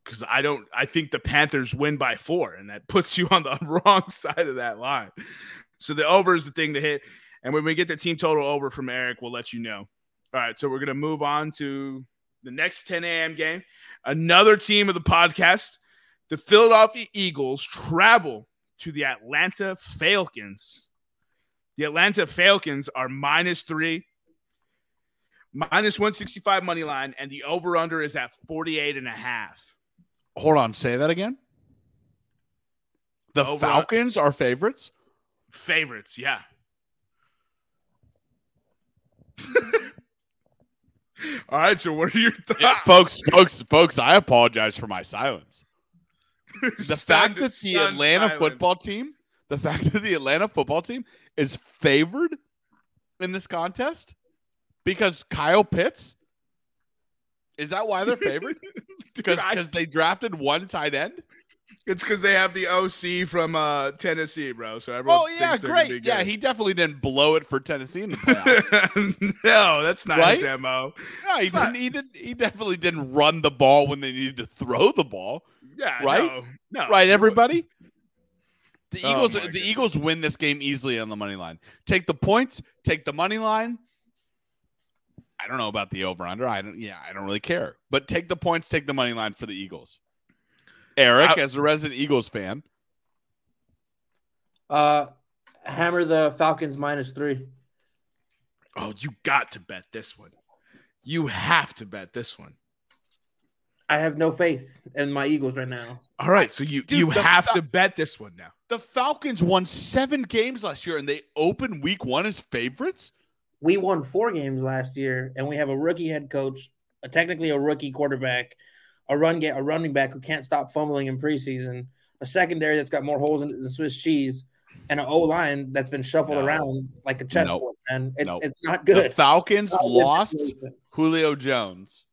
because I don't. I think the Panthers win by four, and that puts you on the [laughs] wrong side of that line. So the over is the thing to hit. And when we get the team total over from Eric, we'll let you know. All right, so we're gonna move on to the next 10 a.m. game. Another team of the podcast, the Philadelphia Eagles, travel to the Atlanta Falcons. The Atlanta Falcons are minus three, minus 165 money line, and the over-under is at 48 and a half. Hold on, say that again. The Over- Falcons are favorites. Favorites, yeah. [laughs] All right, so what are your thoughts? Yeah, folks, folks, folks, I apologize for my silence. The fact that the Atlanta silent. football team, the fact that the Atlanta football team is favored in this contest because Kyle Pitts is that why they're favored? [laughs] Because because they drafted one tight end. It's because they have the OC from uh, Tennessee, bro. So everyone. Oh yeah, thinks they're gonna great. Yeah, he definitely didn't blow it for Tennessee in the playoffs. [laughs] no, that's not his Right? mo. yeah, he It's not- didn't. He didn't. He definitely didn't run the ball when they needed to throw the ball. Yeah, Right? No, no. Right, everybody. The Oh, Eagles. my the goodness. Eagles win this game easily on the money line. Take the points. Take the money line. I don't know about the over under. I don't. Yeah, I don't really care. But take the points. Take the money line for the Eagles. Eric, I- as a resident Eagles fan, Uh, hammer the Falcons minus three. Oh, you got to bet this one. You have to bet this one. I have no faith in my Eagles right now. All right, so you Dude, you have Fal- to bet this one now. the Falcons won seven games last year, and they open Week One as favorites. We won four games last year, and we have a rookie head coach, a, technically a rookie quarterback, a run get a running back who can't stop fumbling in preseason, a secondary that's got more holes in it than Swiss cheese, and an O line that's been shuffled No. around like a chessboard. Man, it's No. it's not The good. Falcons [laughs] Not a good lost. Julio Jones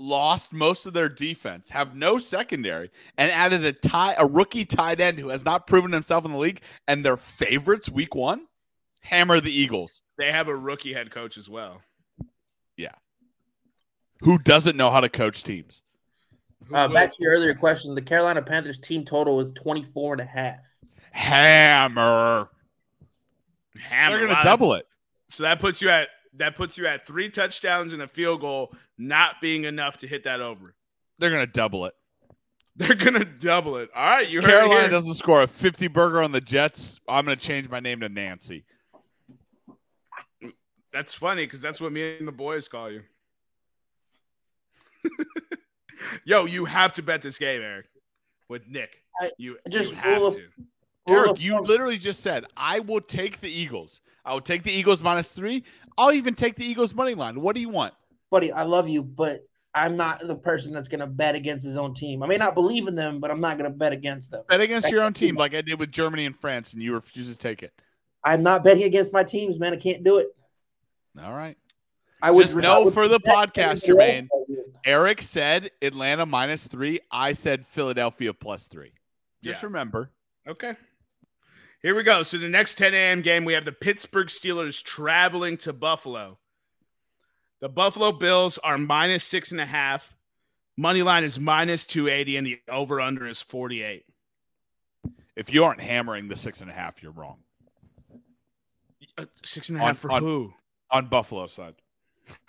lost most of their defense, have no secondary, and added a tie a rookie tight end who has not proven himself in the league, and their favorites week one, hammer the Eagles. They have a rookie head coach as well. Yeah. Who doesn't know how to coach teams? Uh, back to your earlier question, the Carolina Panthers team total was 24 and a half. Hammer. hammer. They're going to double it. So that puts you at that puts you at three touchdowns and a field goal, not being enough to hit that over. They're going to double it. [laughs] They're gonna double it. All right, you heard it Carolina here. doesn't score a 50 burger on the Jets. I'm going to change my name to Nancy. That's funny because that's what me and the boys call you. [laughs] Yo, you have to bet this game, Eric, with Nick. I- you just you have rule of- to. Eric, you thumb- literally just said, I will take the Eagles. I will take the Eagles minus three. I'll even take the Eagles money line. What do you want? buddy, I love you, but I'm not the person that's going to bet against his own team. I may not believe in them, but I'm not going to bet against them. Bet against your own team like I did with Germany and France, and you refuse to take it. I'm not betting against my teams, man. I can't do it. All right. I would Just know for the podcast, Jermaine. Eric said Atlanta minus three. I said Philadelphia plus three. Just Yeah. remember. Okay. Here we go. So the next 10 a.m. game, we have the Pittsburgh Steelers traveling to Buffalo. The Buffalo Bills are minus six and a half. Money line is minus 280, and the over under is 48. If you aren't hammering the six and a half, you're wrong. Uh, six and a On- half for on- who? On Buffalo side. [laughs]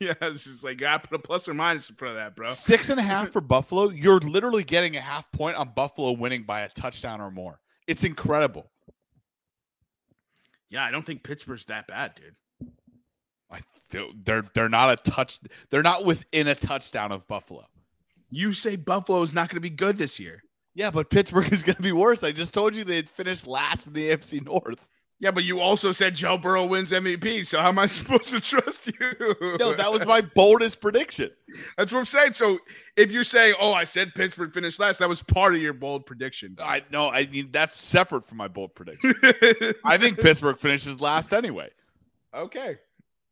yeah, it's just like, I put a plus or minus in front of that, bro. Six and a half [laughs] for Buffalo. You're literally getting a half point on Buffalo winning by a touchdown or more. It's incredible. Yeah, I don't think Pittsburgh's that bad, dude. I they're they're not a touch. They're not within a touchdown of Buffalo. You say Buffalo is not going to be good this year. Yeah, but Pittsburgh [laughs] is going to be worse. I just told you they'd finished last in the AFC North. Yeah, but you also said Joe Burrow wins MVP. So how am I [laughs] supposed to trust you? No, that was my boldest prediction. That's what I'm saying. So if you're saying, "Oh, I said Pittsburgh finished last," that was part of your bold prediction. I no, I mean that's separate from my bold prediction. [laughs] I think Pittsburgh finishes last anyway. okay.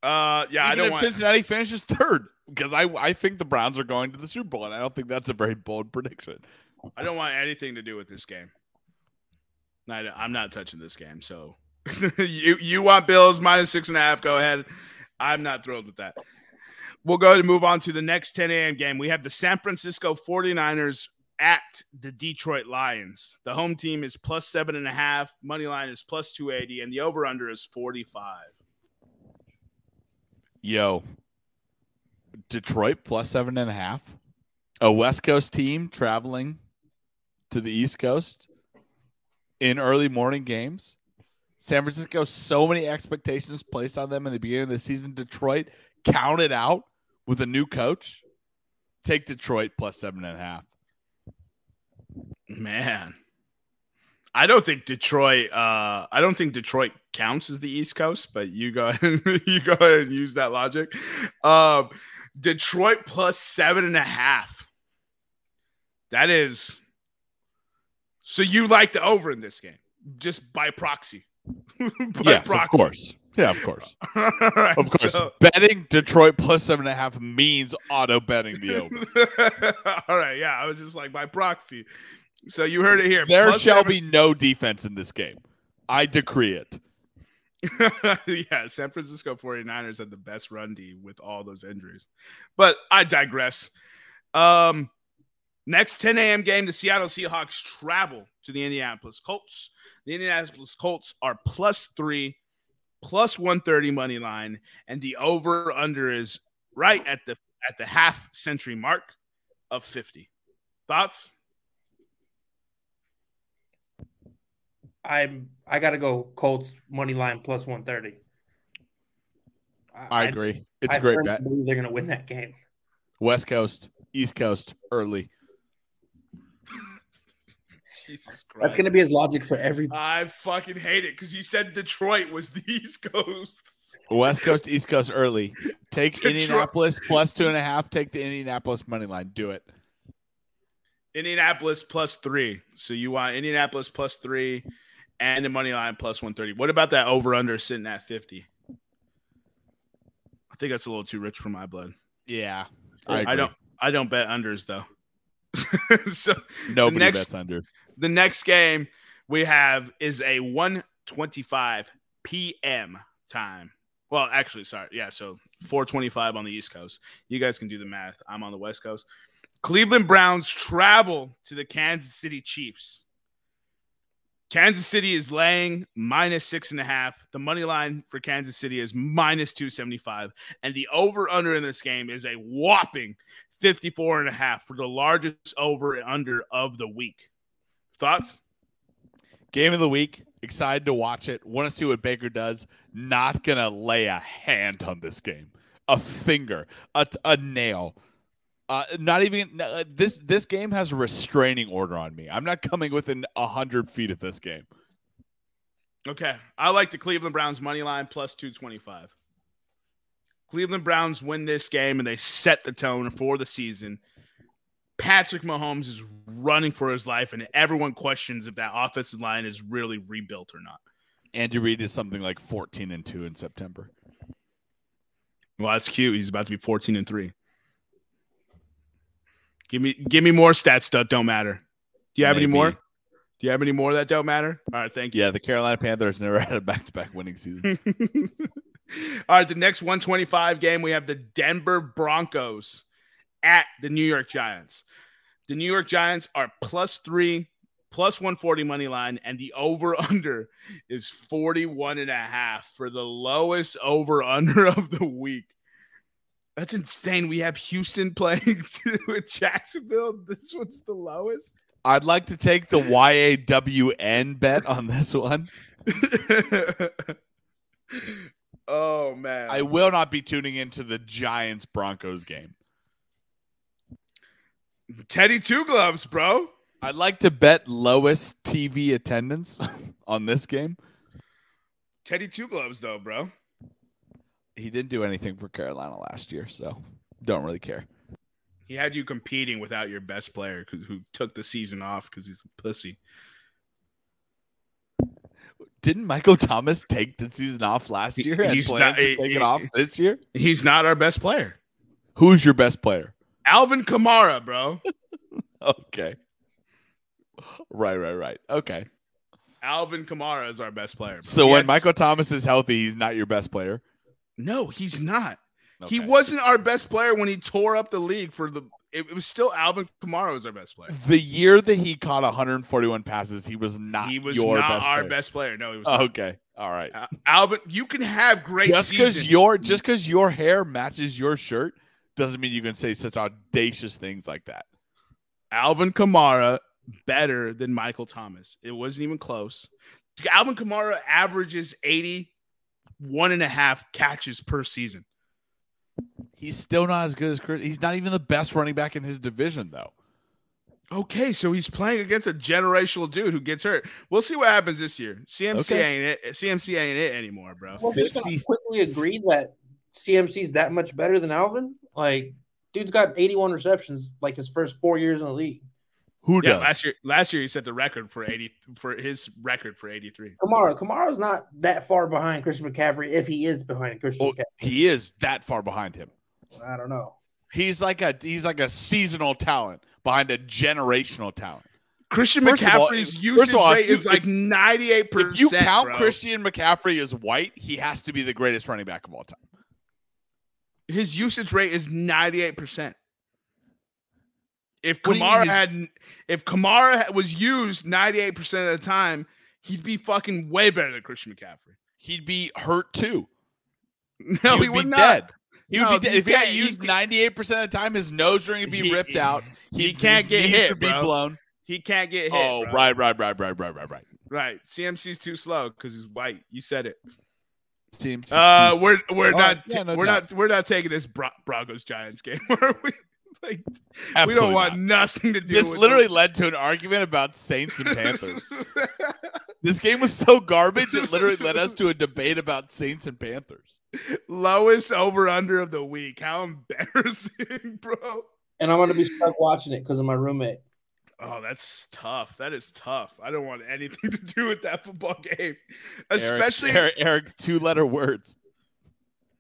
Uh, yeah, I Even don't if want. Cincinnati finishes third, because I I think the Browns are going to the Super Bowl, and I don't think that's a very bold prediction. I don't want anything to do with this game. I, I'm not touching this game. So [laughs] you you want Bills minus six and a half? Go ahead. I'm not thrilled with that. We'll go and move on to the next 10 a.m. game. We have the San Francisco 49ers at the Detroit Lions. The home team is plus seven and a half. Money line is plus 280, and the over under is 45. Yo, Detroit plus seven and a half. A West Coast team traveling to the East Coast in early morning games. San Francisco, so many expectations placed on them in the beginning of the season. Detroit counted out with a new coach. Take Detroit plus seven and a half. Man, I don't think Detroit. Uh, I don't think Detroit counts as the East Coast, but you go [laughs] ahead, you go ahead and use that logic. Um, Detroit plus seven and a half. That is. So you like the over in this game, just by proxy. Yes, of course. Yeah, of course. [laughs] Right, Of course. so- betting Detroit plus seven and a half means auto betting the over. [laughs] All right, yeah, I was just like by proxy. So you heard it here. There Plus shall seven- be no defense in this game. I decree it. [laughs] yeah, San Francisco 49ers had the best run D with all those injuries. But I digress. Um next 10 a.m. game, the Seattle Seahawks travel to the Indianapolis Colts. The Indianapolis Colts are plus three, plus 130 money line, and the over under is right at the at the half century mark of 50. Thoughts? I'm I gotta go Colts money line plus one thirty. I agree. It's I a great bet. they're gonna win that game. West Coast, East Coast, early. Jesus Christ. That's gonna be his logic for every. I fucking hate it because he said Detroit was the [laughs] East Coast. West Coast, East Coast, early. Take [laughs] Detroit. Indianapolis plus two and a half. Take the Indianapolis money line. Do it. Indianapolis plus three. So you want Indianapolis plus three and the money line plus 130. What about that over under sitting at 50? I think that's a little too rich for my blood. Yeah. I, I don't. I don't bet unders though. [laughs] so Nobody next- bets under. The next game we have is a 125 p.m. time. Well, actually, sorry. Yeah, so 4:25 on the East Coast. You guys can do the math. I'm on the West Coast. Cleveland Browns travel to the Kansas City Chiefs. Kansas City is laying minus six and a half. The money line for Kansas City is minus 275. And the over under in this game is a whopping 54 and a half for the largest over and under of the week. Thoughts? Game of the week. Excited to watch it. Want to see what Baker does. Not gonna lay a hand on this game. A finger, a, a nail. Uh, not even uh, this. This game has a restraining order on me. I'm not coming within hundred feet of this game. Okay. I like the Cleveland Browns money line plus 225. Cleveland Browns win this game and they set the tone for the season. Patrick Mahomes is running for his life, and everyone questions if that offensive line is really rebuilt or not. Andy Reid is something like 14 and two in September. Well, that's cute. He's about to be 14 and 3. Give me give me more stats that don't matter. Do you have any more? Do you have any more that don't matter? All right, thank you. Yeah, the Carolina Panthers never [laughs] had a back-to-back winning season. [laughs] All right, the next 125 game, we have the Denver Broncos at the New York Giants. The New York Giants are plus three, plus 140 money line, and the over [laughs] under is 41 and a half for the lowest over under [laughs] of the week. That's insane. We have Houston [laughs] playing with Jacksonville. This one's the lowest. I'd like to take the YAWN bet on this one. oh man. I will not be tuning into the Giants Broncos game. Teddy Two Gloves, bro. I'd like to bet lowest TV attendance [laughs] on this game. Teddy Two Gloves, though, bro. He didn't do anything for Carolina last year, so don't really care. He had you competing without your best player who, who took the season off because he's a pussy. Didn't Michael Thomas take the season off last year and He's not- to he- take he- it off this year? He's not our best player. Who's your best player? Alvin Kamara, bro. [laughs] Okay. Right, right, right. Okay. Alvin Kamara is our best player. bro. So He when had- Michael Thomas is healthy, he's not your best player. no, he's not. He wasn't our best player when he tore up the league for the. It, it was still Alvin Kamara was our best player. The year that he caught 141 passes, he was not He was not best our player. best player. No, he was. not. Okay. All right. Al- Alvin, you can have great Just because your just because your hair matches your shirt doesn't mean you can say such audacious things like that. Alvin Kamara better than Michael Thomas. It wasn't even close. Alvin Kamara averages 81 and a half catches per season. He's still not as good as Chris. He's not even the best running back in his division, though. Okay, so he's playing against a generational dude who gets hurt. We'll see what happens this year. CMC Okay. ain't it. CMC ain't it anymore, bro. Well, just 50 quickly agree that CMC's that much better than Alvin. Like, dude's got 81 receptions, like his first four years in the league. Who Yeah, does? last year last year he set the record for 80 for his record for 83. Kamara, Kamara's not that far behind Christian McCaffrey if he is behind Christian McCaffrey. he is that far behind him. I don't know. He's like a he's like a seasonal talent behind a generational talent. Christian First of all- McCaffrey's usage all, rate you- is like 98%. If you count bro. Christian McCaffrey as white, he has to be the greatest running back of all time. His usage rate is 98%. If What do you mean Kamara his- had if Kamara was used 98% of the time, he'd be fucking way better than Christian McCaffrey. He'd be hurt too. [laughs] No, he he, would would be not. dead. He No, would be dead. he If he got he used ninety eight percent of the time, his nose ring would be He- ripped out. he His can't get hit, would be bro. blown. He can't get hit. Oh, bro. right, right, right, right, right, right, right. Right. CMC's too slow because he's white. You said it. Seems Uh, we're we're All not right, yeah, no we're doubt. not we're not taking this Bro- Broncos Giants game. [laughs] Are we? Like, we don't want not. nothing to do. This with literally led to an argument about Saints and Panthers. [laughs] this game was so garbage, it literally led us to a debate about Saints and Panthers. lowest over under of the week. How embarrassing, [laughs] bro. And I'm gonna be stuck watching it because of my roommate. Oh, that's tough. That is tough. I don't want anything [laughs] to do with that football game, especially. Eric, Eric two letter words.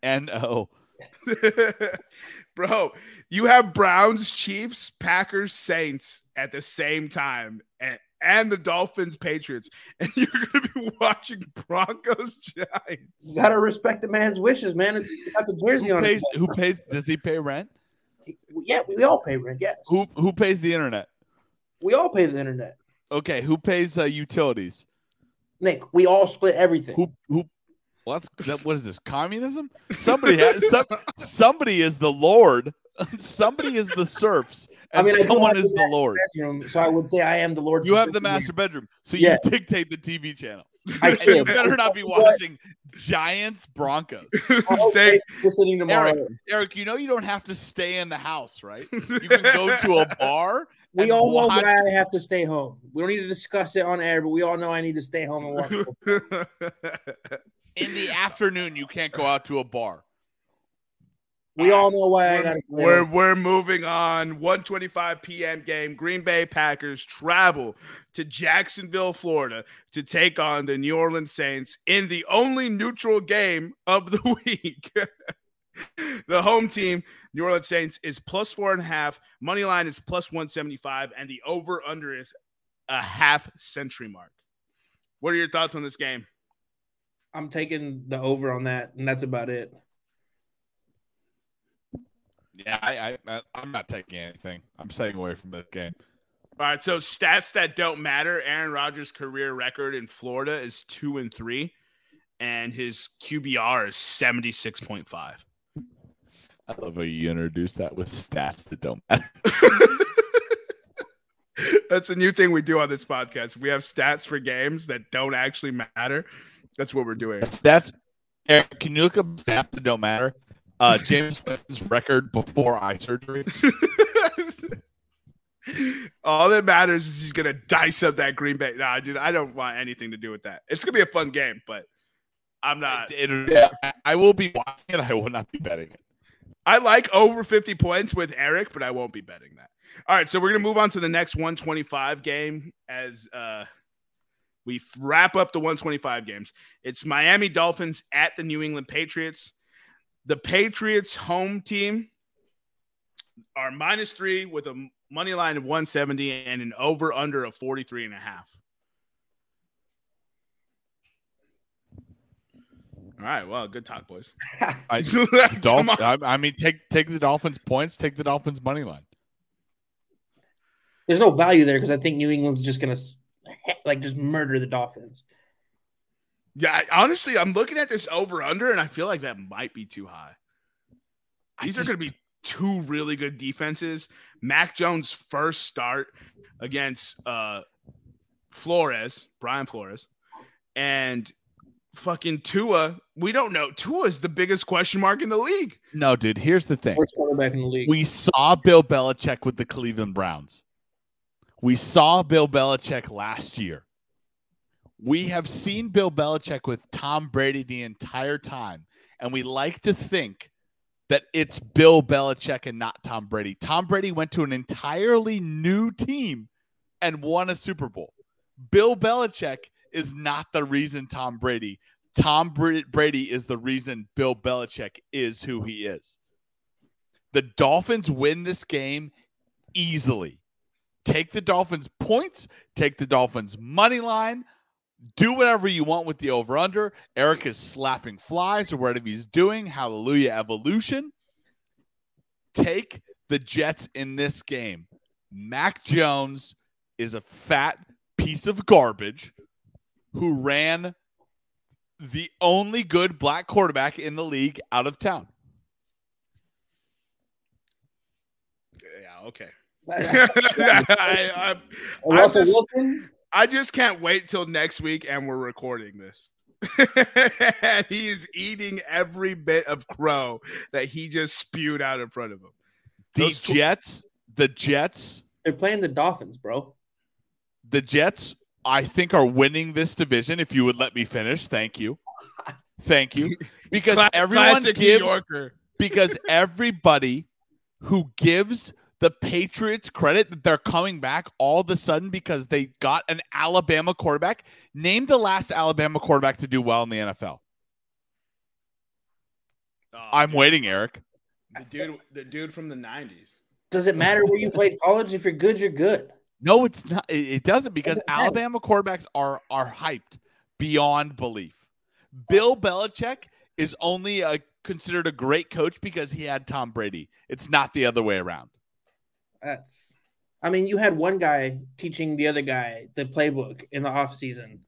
N O. [laughs] Bro, you have Browns, Chiefs, Packers, Saints at the same time, and, and the Dolphins, Patriots, [laughs] and you're going to be watching Broncos, Giants. You gotta respect the man's wishes, man. It's got the jersey Who on. pays? Who pays? Does he pay rent? Yeah, we, we all pay rent. Yes, Who who pays the internet? We all pay the internet. Okay, who pays uh, utilities? Nick, we all split everything. Who who? Well, that's that, what is this? Communism? Somebody has [laughs] some, somebody is the lord. somebody is the serfs, I and mean, I do someone is the the lord. bedroom, so I would say I am the Lord. You have the master bedroom, so Yeah. you dictate the TV channels. I [laughs] better not be [laughs] watching Giants Broncos. I hope They- Jason listening tomorrow. Eric, you know you don't have to stay in the house, right? You can go to a [laughs] bar. We all know watch- why I have to stay home. We don't need to discuss it on air, but we all know I need to stay home and watch. in the afternoon. You can't go out to a bar. We all know why I got to. we're, we're moving on. 125 p.m. game. Green Bay Packers travel to Jacksonville, Florida to take on the New Orleans Saints in the only neutral game of the [laughs] week. [laughs] the home team, New Orleans Saints, is plus four and a half. Money line is plus 175, and the over under is a half century mark. What are your thoughts on this game? I'm taking the over on that, and that's about it. Yeah, I, I I'm not taking anything. I'm staying away from this game. All right, so stats that don't matter. Aaron Rodgers' career record in Florida is two and three, and his QBR is seventy six point five. I love how you introduce that with stats that don't matter. [laughs] That's a new thing we do on this podcast. We have stats for games that don't actually matter. That's what we're doing. Stats. Eric, can you look up stats that don't matter? Uh, Jameis Winston's record before eye surgery. [laughs] All that matters is he's gonna dice up that Green Bay. Nah, dude, I don't want anything to do with that. It's gonna be a fun game, but I'm not. It- it- I will be watching it. I will not be betting it. I like over 50 points with Eric, but I won't be betting that. All right, so we're gonna move on to the next 125 game as uh we wrap up the 125 games. It's Miami Dolphins at the New England Patriots. The Patriots home team are minus three with a money line of 170 and an over under of 43 and a half. All right, well, good talk, boys. [laughs] I, [laughs] Come Dolph- I, I mean, take take the Dolphins points, take the Dolphins money line. There's no value there because I think New England's just gonna [laughs] like just murder the Dolphins. Yeah, I- honestly, I'm looking at this over under, and I feel like that might be too high. These just- are going to be two really good defenses. Mac Jones' first start against uh, Flores, Brian Flores, and fucking Tua. We don't know. Tua is the biggest question mark in the league. No, dude. Here's the thing. Worst quarterback in the league. We saw Bill Belichick with the Cleveland Browns. We saw Bill Belichick last year. We have seen Bill Belichick with Tom Brady the entire time. And we like to think that it's Bill Belichick and not Tom Brady. Tom Brady went to an entirely new team and won a Super Bowl. Bill Belichick is not the reason Tom Brady. Tom Brady is the reason Bill Belichick is who he is. The Dolphins win this game easily. Take the Dolphins points, take the Dolphins money line, do whatever you want with the over under. Eric is slapping flies or whatever he's doing. Hallelujah, evolution. Take the Jets in this game. Mac Jones is a fat piece of garbage who ran the only good black quarterback in the league out of town. Yeah, okay. [laughs] [laughs] I, I, Russell just- Wilson. I just can't wait till next week and we're recording this. [laughs] and he is eating every bit of crow that he just spewed out in front of him. The Those tw- Jets, the Jets, They're playing the Dolphins, bro. the Jets, I think are winning this division. If you would let me finish, thank you, thank you, [laughs] because everyone gives because [laughs] everybody who gives the Patriots credit that they're coming back all of a sudden because they got an Alabama quarterback. Name the last Alabama quarterback to do well in the NFL. Oh, I'm dude. waiting, Eric. The dude, the dude from the '90s. Does it matter where you played [laughs] college? If you're good, you're good. No, it's not. It, it doesn't because Doesn't matter. Alabama quarterbacks are are hyped beyond belief. Bill Belichick is only a, considered a great coach because he had Tom Brady. It's not the other way around. That's. I mean, you had one guy teaching the other guy the playbook in the off season.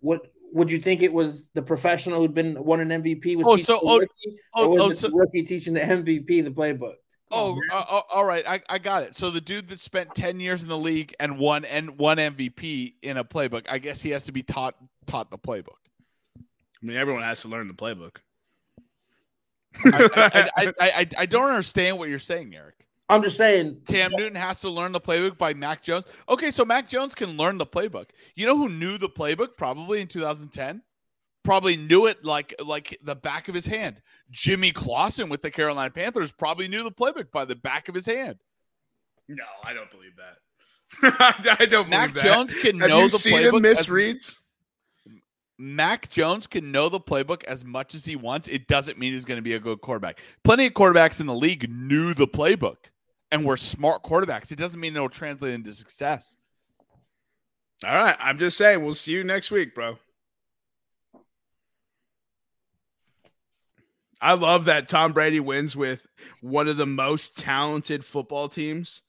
What would you think it was the professional who'd been won an MVP? Was Oh, teaching so- the oh, rookie, oh, or was oh, so- the rookie teaching the MVP the playbook? Oh, uh, uh, all right. I, I got it. So the dude that spent 10 years in the league and won and one MVP in a playbook, I guess he has to be taught taught the playbook. I mean, everyone has to learn the playbook. I, I, I, [laughs] I, I, I don't understand what you're saying, Eric. I'm just saying. Cam Newton has to learn the playbook by Mac Jones. Okay, so Mac Jones can learn the playbook. You know who knew the playbook probably in 2010? Probably knew it like like the back of his hand. Jimmy Clausen with the Carolina Panthers probably knew the playbook by the back of his hand. no, I don't believe that. [laughs] I don't Mac believe that. Jones can Have know you the seen playbook. him as- misreads? Mac Jones can know the playbook as much as he wants. It doesn't mean he's going to be a good quarterback. Plenty of quarterbacks in the league knew the playbook and we're smart quarterbacks. It doesn't mean it'll translate into success. All right, I'm just saying. We'll see you next week, bro. I love that Tom Brady wins with one of the most talented football teams,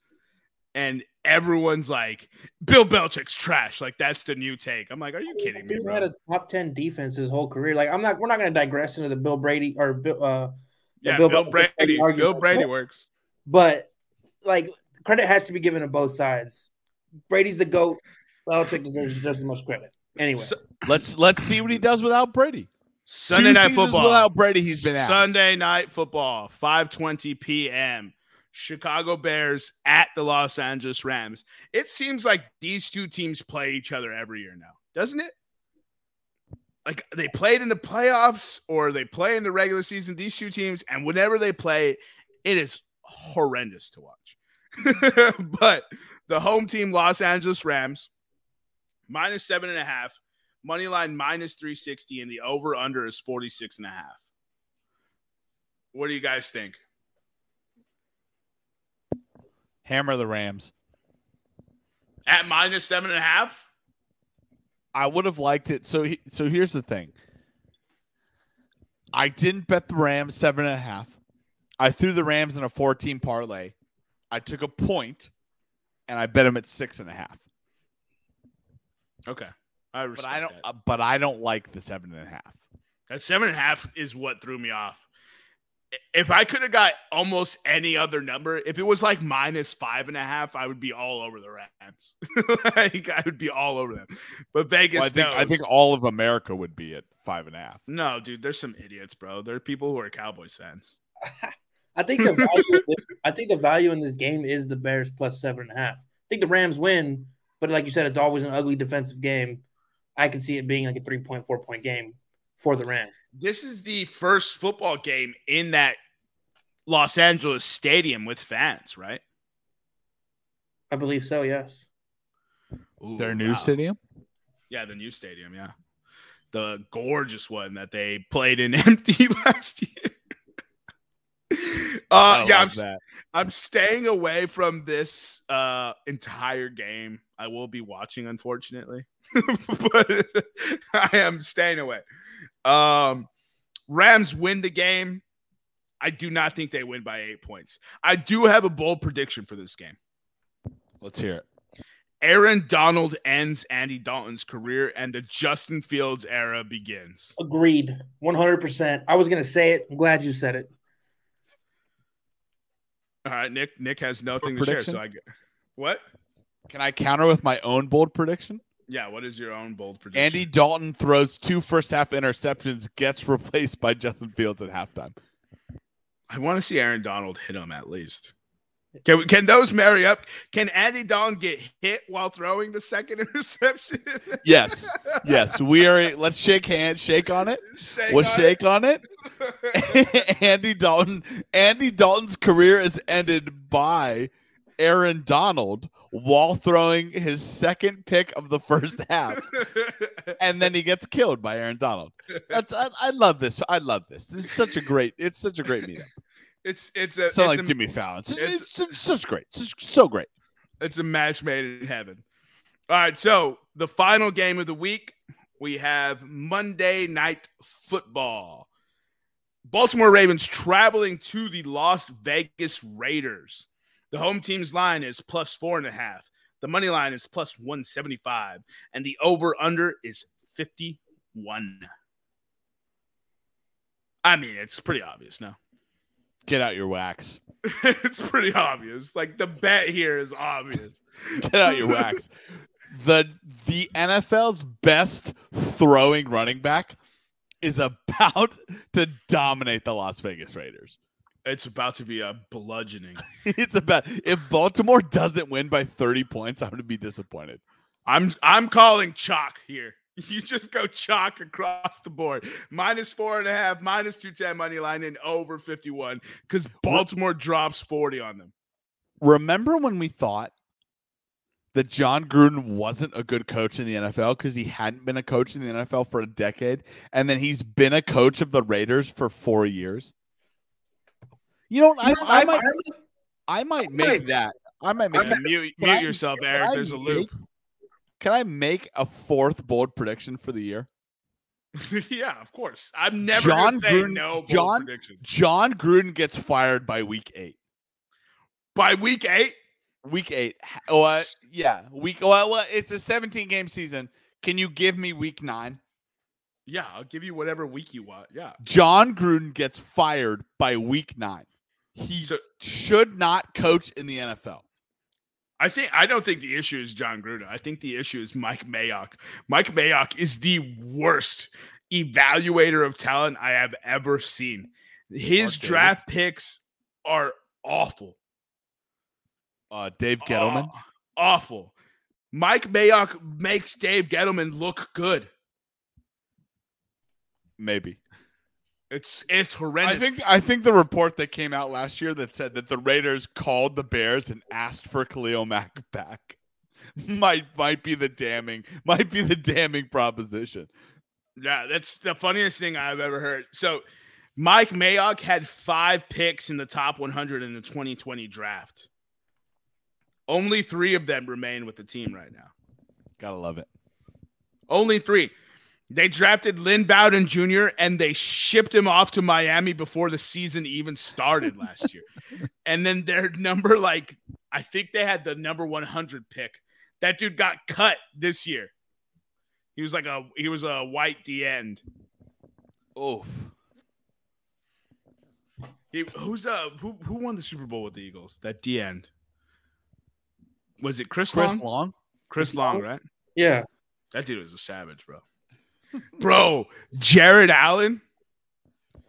and everyone's like, "Bill Belichick's trash." Like that's the new take. I'm like, "Are you kidding me, He's had a top ten defense his whole career. Like I'm not. We're not going to digress into the Bill Brady or Bill. Uh, yeah, Bill Bill, Belichick Brady. Bill Brady works. but like credit has to be given to both sides. Brady's the goat. Belichick deserves just as much credit. Anyway, So- Let's let's see what he does without Brady. Sunday Two night seasons football. without Brady. He's been asked. Sunday night football, 5:20 p.m. Chicago Bears at the Los Angeles Rams. It seems like these two teams play each other every year now, doesn't it? Like they played in the playoffs or they play in the regular season. These two teams, and whenever they play, it is horrendous to watch. [laughs] but the home team, Los Angeles Rams, minus seven and a half. Money line minus 360 and the over under is 46 and a half. What do you guys think? Hammer the Rams. At minus seven and a half? I would have liked it. So he, so here's the thing. I didn't bet the Rams seven and a half. I threw the Rams in a 14 parlay. I took a point and I bet them at six and a half. Okay. I But respect I don't. that. uh, but I don't like the seven and a half. That seven and a half is what threw me off. If I could have got almost any other number, if it was like minus five and a half, I would be all over the Rams. [laughs] like I would be all over them. But Vegas, Well, I think I think all of America would be at five and a half. no, dude. There's some idiots, bro. There are people who are Cowboys fans. [laughs] I think the value. in this, I think the value in this game is the Bears plus seven and a half. I think the Rams win, but like you said, it's always an ugly defensive game. I can see it being like a three point four point game for the Rams. This is the first football game in that Los Angeles stadium with fans, right? I believe so. Yes. Ooh, Their new wow. stadium. Yeah, the new stadium. Yeah, the gorgeous one that they played in [laughs] empty last year. [laughs] Uh, I yeah, I'm, that. I'm staying away from this uh entire game. I will be watching, unfortunately, [laughs] but [laughs] I am staying away. Um, Rams win the game. I do not think they win by eight points. I do have a bold prediction for this game. Let's hear it. Aaron Donald ends Andy Dalton's career and the Justin Fields era begins. Agreed. One hundred percent. I was gonna say it. I'm glad you said it. All right, Nick. Nick has nothing to share, so I get what? Can I counter with my own bold prediction? Yeah, what is your own bold prediction? Andy Dalton throws two first half interceptions, gets replaced by Justin Fields at halftime. I want to see Aaron Donald hit him at least. Can we, can those marry up? Can Andy Dalton get hit while throwing the second [laughs] interception? Yes, yes. We are. Let's shake hands. Shake on it. Shake We'll on shake on it. it. [laughs] Andy Dalton. Andy Dalton's career is ended by Aaron Donald while throwing his second pick of the first half, [laughs] and then he gets killed by Aaron Donald. That's I, I love this. I love this. This is such a great. It's such a great meetup. It's it's a Sound it's like a, Jimmy Fallon. It's, it's- it's, such great. Such, so great. it's a match made in heaven. All right, so the final game of the week, we have Monday night football. Baltimore Ravens traveling to the Las Vegas Raiders. The home team's line is plus four and a half. The money line is plus 175. And the over under is 51. I mean, it's pretty obvious now. Get out your wax. [laughs] it's pretty obvious. Like the bet here is obvious. [laughs] Get out your wax. The the NFL's best throwing running back is about to dominate the Las Vegas Raiders. It's about to be a bludgeoning. [laughs] It's about if Baltimore doesn't win by 30 points, I'm going to be disappointed. I'm I'm calling chalk here. [laughs] You just go chalk across the board. Minus four and a half, minus 210 money line, and over 51 because Baltimore drops 40 on them. Remember when we thought that Jon Gruden wasn't a good coach in the NFL because he hadn't been a coach in the NFL for a decade, and then he's been a coach of the Raiders for four years? You know, I, You I, I- might, I- I might make might- that. I might make. Yeah, mute Can mute I- yourself, Eric. There's a loop. Can I make a fourth bold prediction for the year? [laughs] yeah, of course. I'm never Jon gonna say Gruden- no bold Jon- prediction. Jon Gruden gets fired by week eight. By week eight, Week eight. Oh, uh, yeah. Week. Well, well, it's a 17 game season. Can you give me week nine? yeah, I'll give you whatever week you want. Yeah. Jon Gruden gets fired by week nine. He So should not coach in the NFL. I think I don't think the issue is Jon Gruden. I think the issue is Mike Mayock. Mike Mayock is the worst evaluator of talent I have ever seen. His Mark draft picks are awful. Uh, Dave Gettleman. Aw- awful. Mike Mayock makes Dave Gettleman look good. maybe. It's it's horrendous. I think I think the report that came out last year that said that the Raiders called the Bears and asked for Khalil Mack back [laughs] might might be the damning might be the damning proposition. Yeah, that's the funniest thing I've ever heard. So, Mike Mayock had five picks in the top 100 in the 2020 draft. Only three of them remain with the team right now. Gotta love it. Only three. They drafted Lynn Bowden Jr. and they shipped him off to Miami before the season even started last year. [laughs] and then their number, like, I think they had the number 100 pick. That dude got cut this year. He was like a he was a white D end. Oof. He, who's uh who who won the Super Bowl with the Eagles? That D end. Was it Chris, Chris Long? Long. Chris Long, right? Yeah. That dude was a savage, bro. Bro, Jared Allen.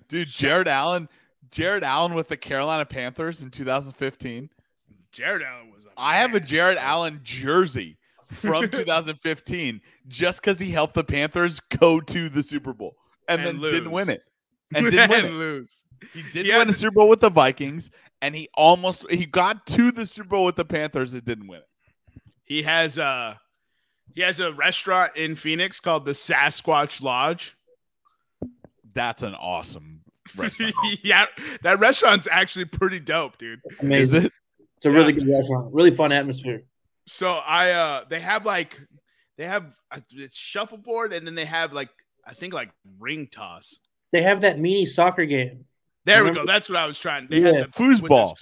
Dude, Jared Allen. Jared Allen with the Carolina Panthers in 2015. Jared Allen was. I have a. Jared Allen jersey from [laughs] 2015 just because he helped the Panthers go to the Super Bowl and, And then didn't win it. And didn't [laughs] win it. lose. He did He win has- Super Bowl with the Vikings, and he almost he got to the Super Bowl with the Panthers and didn't win it. He has a he has a restaurant in Phoenix called the Sasquatch Lodge. That's an awesome [laughs] restaurant. yeah, that restaurant's actually pretty dope, dude. Is Amazing. it? It's a really good restaurant. Really fun atmosphere. So I uh they have like they have uh, it's shuffleboard and then they have like I think like ring toss. They have that mini soccer game. There we go. That's what I was trying. They Yeah. had the Foosball.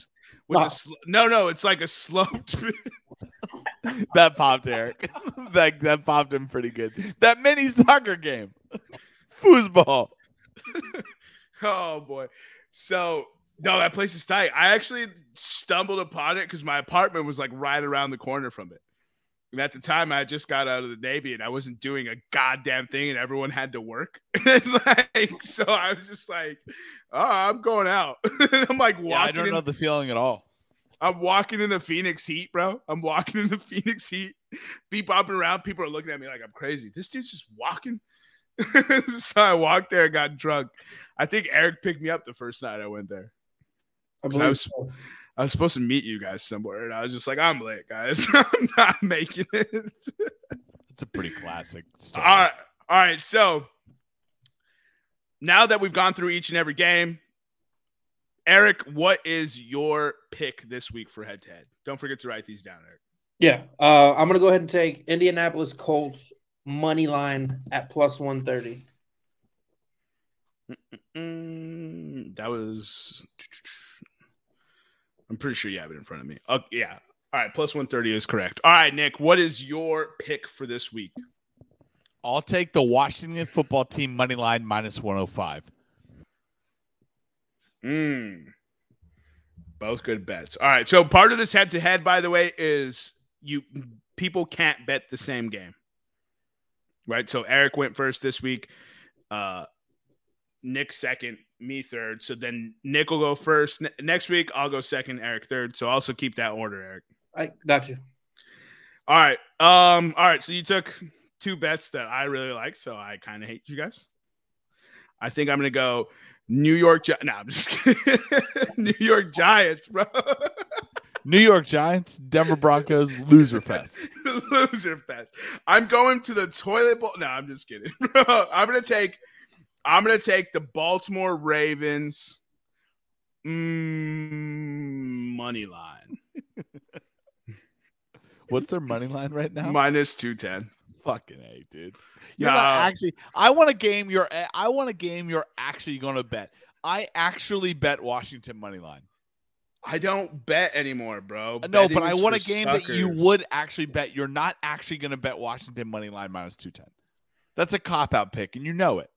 With No. the sl- no, no, it's like a sloped. [laughs] [laughs] That popped Eric. [laughs] that that popped him pretty good. That mini soccer game. Foosball. oh boy. So no, that place is tight. I actually stumbled upon it because my apartment was like right around the corner from it. And at the time, I just got out of the Navy and I wasn't doing a goddamn thing, and everyone had to work. And, [laughs] like, so I was just like, "Oh, I'm going out." [laughs] I'm like walking. Yeah, I don't in- know the feeling at all. I'm walking in the Phoenix heat, bro. I'm walking in the [laughs] Phoenix heat, be bopping around. People are looking at me like I'm crazy. This dude's just walking. so I walked there, got drunk. I think Eric picked me up the first night I went there. I I believe was- so. I was supposed to meet you guys somewhere, and I was just like, I'm late, guys. [laughs] I'm not making it. It's a pretty classic story. All right, all right. So now that we've gone through each and every game, Eric, what is your pick this week for head to head? Don't forget to write these down, Eric. Yeah, uh, I'm gonna go ahead and take Indianapolis Colts money line at plus one thirty. Mm, that was. I'm pretty sure you have it in front of me. Oh, yeah. All right. Plus 130 is correct. All right, Nick. What is your pick for this week? I'll take the Washington football team money line minus 105. Mm. Both good bets. All right. So part of this head to head, by the way, is you people can't bet the same game. Right. So Eric went first this week. Uh Nick second, me third. So then Nick will go first. N- next week, I'll go second, Eric third. So also keep that order, Eric. I got you. All right. Um, all right. So you took two bets that I really like. So I kind of hate you guys. I think I'm gonna go New York. Gi- no, I'm just [laughs] kidding. New York Giants, bro. [laughs] New York Giants, Denver Broncos, loser fest. [laughs] Loser fest. I'm going to the toilet bowl. No, I'm just kidding, bro. I'm gonna take. I'm gonna take the Baltimore Ravens. Mm, money line [laughs] What's their money line right now? minus two ten. Fucking a, dude. You're No. not actually. I want a game. You're. I want a game. You're actually going to bet. I actually bet Washington money line. I don't bet anymore, bro. No, but I want a game that you would actually bet. You're not actually going to bet Washington money line minus two ten. That's a cop out pick, and you know it.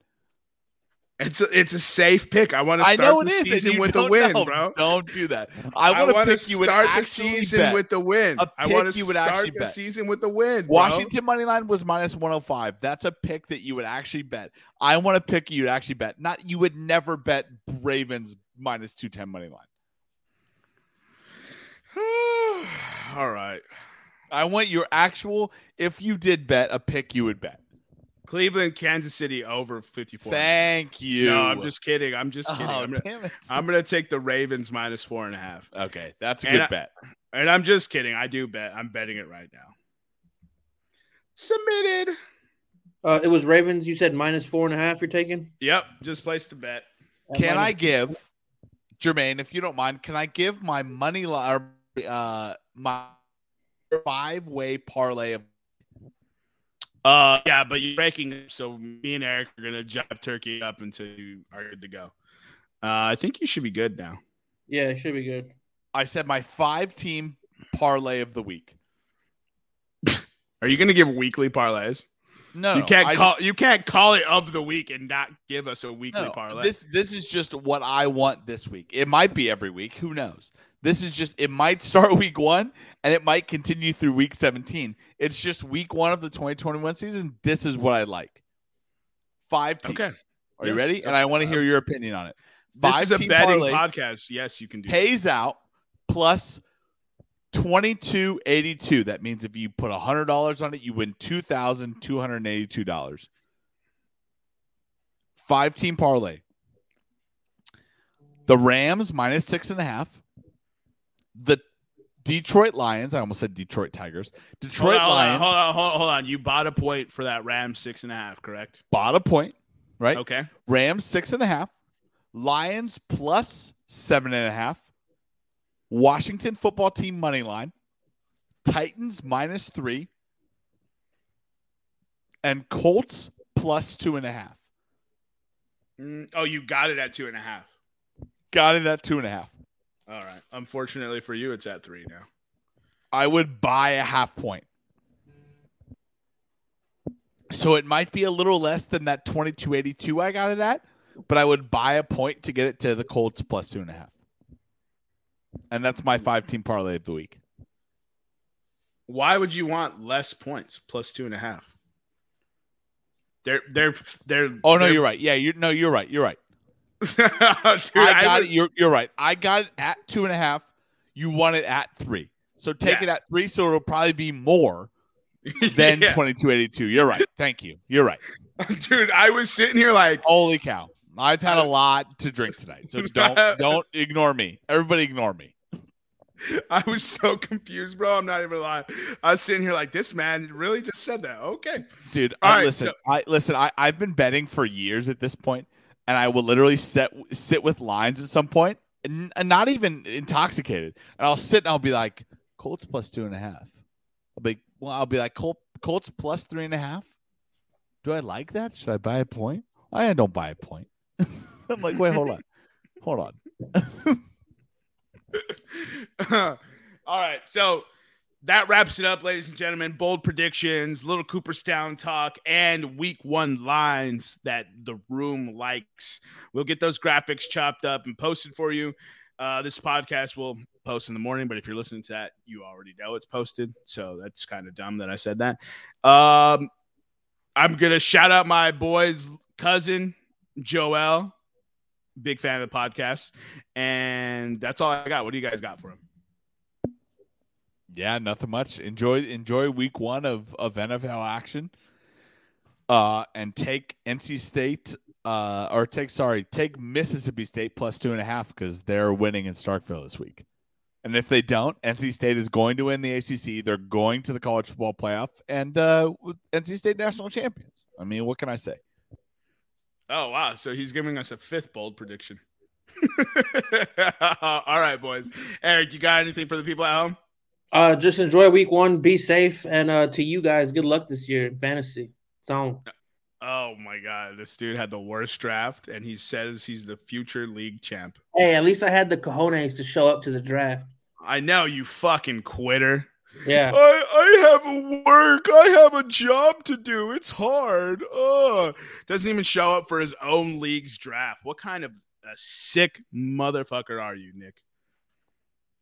It's a, it's a safe pick. I want to I start know the is. season with the win, know. bro. Don't do that. I want to pick you start the season bet. with the win. I want to start actually the bet. season with the win. bro. Washington money line was minus 105. That's a pick that you would actually bet. I want to pick you to actually bet. Not you would never bet Ravens minus 210 money line. [sighs] All right. I want your actual if you did bet a pick you would bet. Cleveland, Kansas City over 54. Thank you. No, I'm just kidding. I'm just kidding. Oh, I'm, gonna, damn it. I'm gonna take the Ravens minus four and a half. okay, that's a And good I- bet. And I'm just kidding. I do bet. I'm betting it right now. Submitted. Uh, it was Ravens. You said minus four and a half. You're taking. Yep. Just place the bet. At Can I give Jermaine, if you don't mind, can I give my money line uh my five way parlay of Uh, yeah, but you're breaking. up, So me and Eric are gonna jive turkey up until you are good to go. Uh, I think you should be good now. Yeah, it should be good. I said my five team parlay of the week. [laughs] Are you gonna give weekly parlays? No, you can't I- call. You can't call it of the week and not give us a weekly no, parlay. This this is just what I want this week. It might be every week. Who knows? This is just it might start [laughs] week one and it might continue through week 17. It's just week one of the 2021 season. This is what I like. Five teams. Okay. Are you ready? And I want to hear uh, your opinion on it. this is a betting podcast. Yes, you can do. that. pays out plus 2282. That means if you put $100 on it, you win $2,282. Five team parlay. The Rams minus six and a half. The Detroit Lions. I almost said Detroit Tigers. Detroit hold on, Lions hold on, hold on, hold on. You bought a point for that Rams six and a half, correct? bought a point, right? Okay. Rams six and a half. Lions plus seven and a half. Washington football team money line. Titans minus three. And Colts plus two and a half. Mm, oh, you got it at two and a half. Got it at two and a half. All right. Unfortunately for you, it's at three now. I would buy a half point. So it might be a little less than that 2282 I got it at, but I would buy a point to get it to the Colts plus two and a half. And that's my five team parlay of the week. Why would you want less points plus two and a half? They're they're they're. Oh no, they're- you're right. Yeah, you no, you're right. You're right. [laughs] Dude, I got would- it. You're you're right. I got it at two and a half. You want it at three. So take Yeah. it at three. So it'll probably be more [laughs] than Yeah. twenty two eighty two. You're right. Thank you. You're right. [laughs] Dude, I was sitting here like, Holy cow! I've had a lot to drink tonight, so don't don't ignore me. Everybody, ignore me. I was so confused, bro. I'm not even lying. I was sitting here like, this man really just said that. Okay. dude. I, right, listen, so- I listen. I I've been betting for years at this point, and I will literally set sit with lines at some and, n- not even intoxicated, and I'll sit and I'll be like, Colts plus two and a half. I'll be well, I'll be like Col- Colts plus three and a half. Do I like that? Should I buy a point? I don't buy a point. [laughs] I'm like, wait, hold on, hold on. [laughs] [laughs] All right. So that wraps it up, ladies and gentlemen. Bold predictions, little Cooperstown talk, and week one lines that the room likes. We'll get those graphics chopped up and posted for you. Uh, this podcast will post in the morning, but if you're listening to that, you already know it's posted. So that's kind of dumb that I said that. Um, I'm going to shout out my boy's cousin, Joel. Big fan of the podcast. And that's all I got. What do you guys got for him? Yeah, nothing much. Enjoy enjoy week one of, of NFL action. Uh and take NC State uh or take sorry, take Mississippi State plus two and a half because they're winning in Starkville this week. And if they don't, NC State is going to win the ACC. They're going to the college football playoff and uh NC State national champions. I mean, what can I say? Oh wow! So he's giving us a fifth bold prediction. [laughs] All right, boys. Eric, you got anything for the people at home? Uh, just enjoy week one. Be safe, and uh, to you guys, good luck this year in fantasy. It's on. Oh my god, this dude had the worst draft, and he says he's the future league champ. Hey, at least I had the cojones to show up to the draft. I know you fucking quitter. Yeah. I, I have a work. I have a job to do. It's hard. Doesn't even show up for his own league's draft. What kind of a sick motherfucker are you, Nick?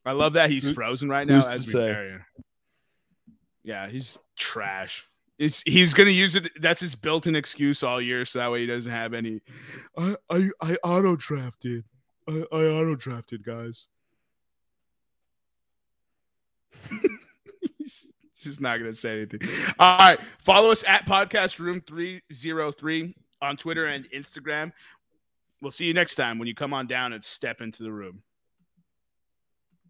I love that he's frozen right now Who's as we say? bury him. Yeah, he's trash. He's, he's gonna use it. That's his built-in excuse all year, so that way he doesn't have any. I I, I auto drafted. I, I auto drafted, guys. [laughs] he's just not gonna say anything. All right, follow us at Podcast Room Three Zero Three on Twitter and Instagram. We'll see you next time when you come on down and step into the room.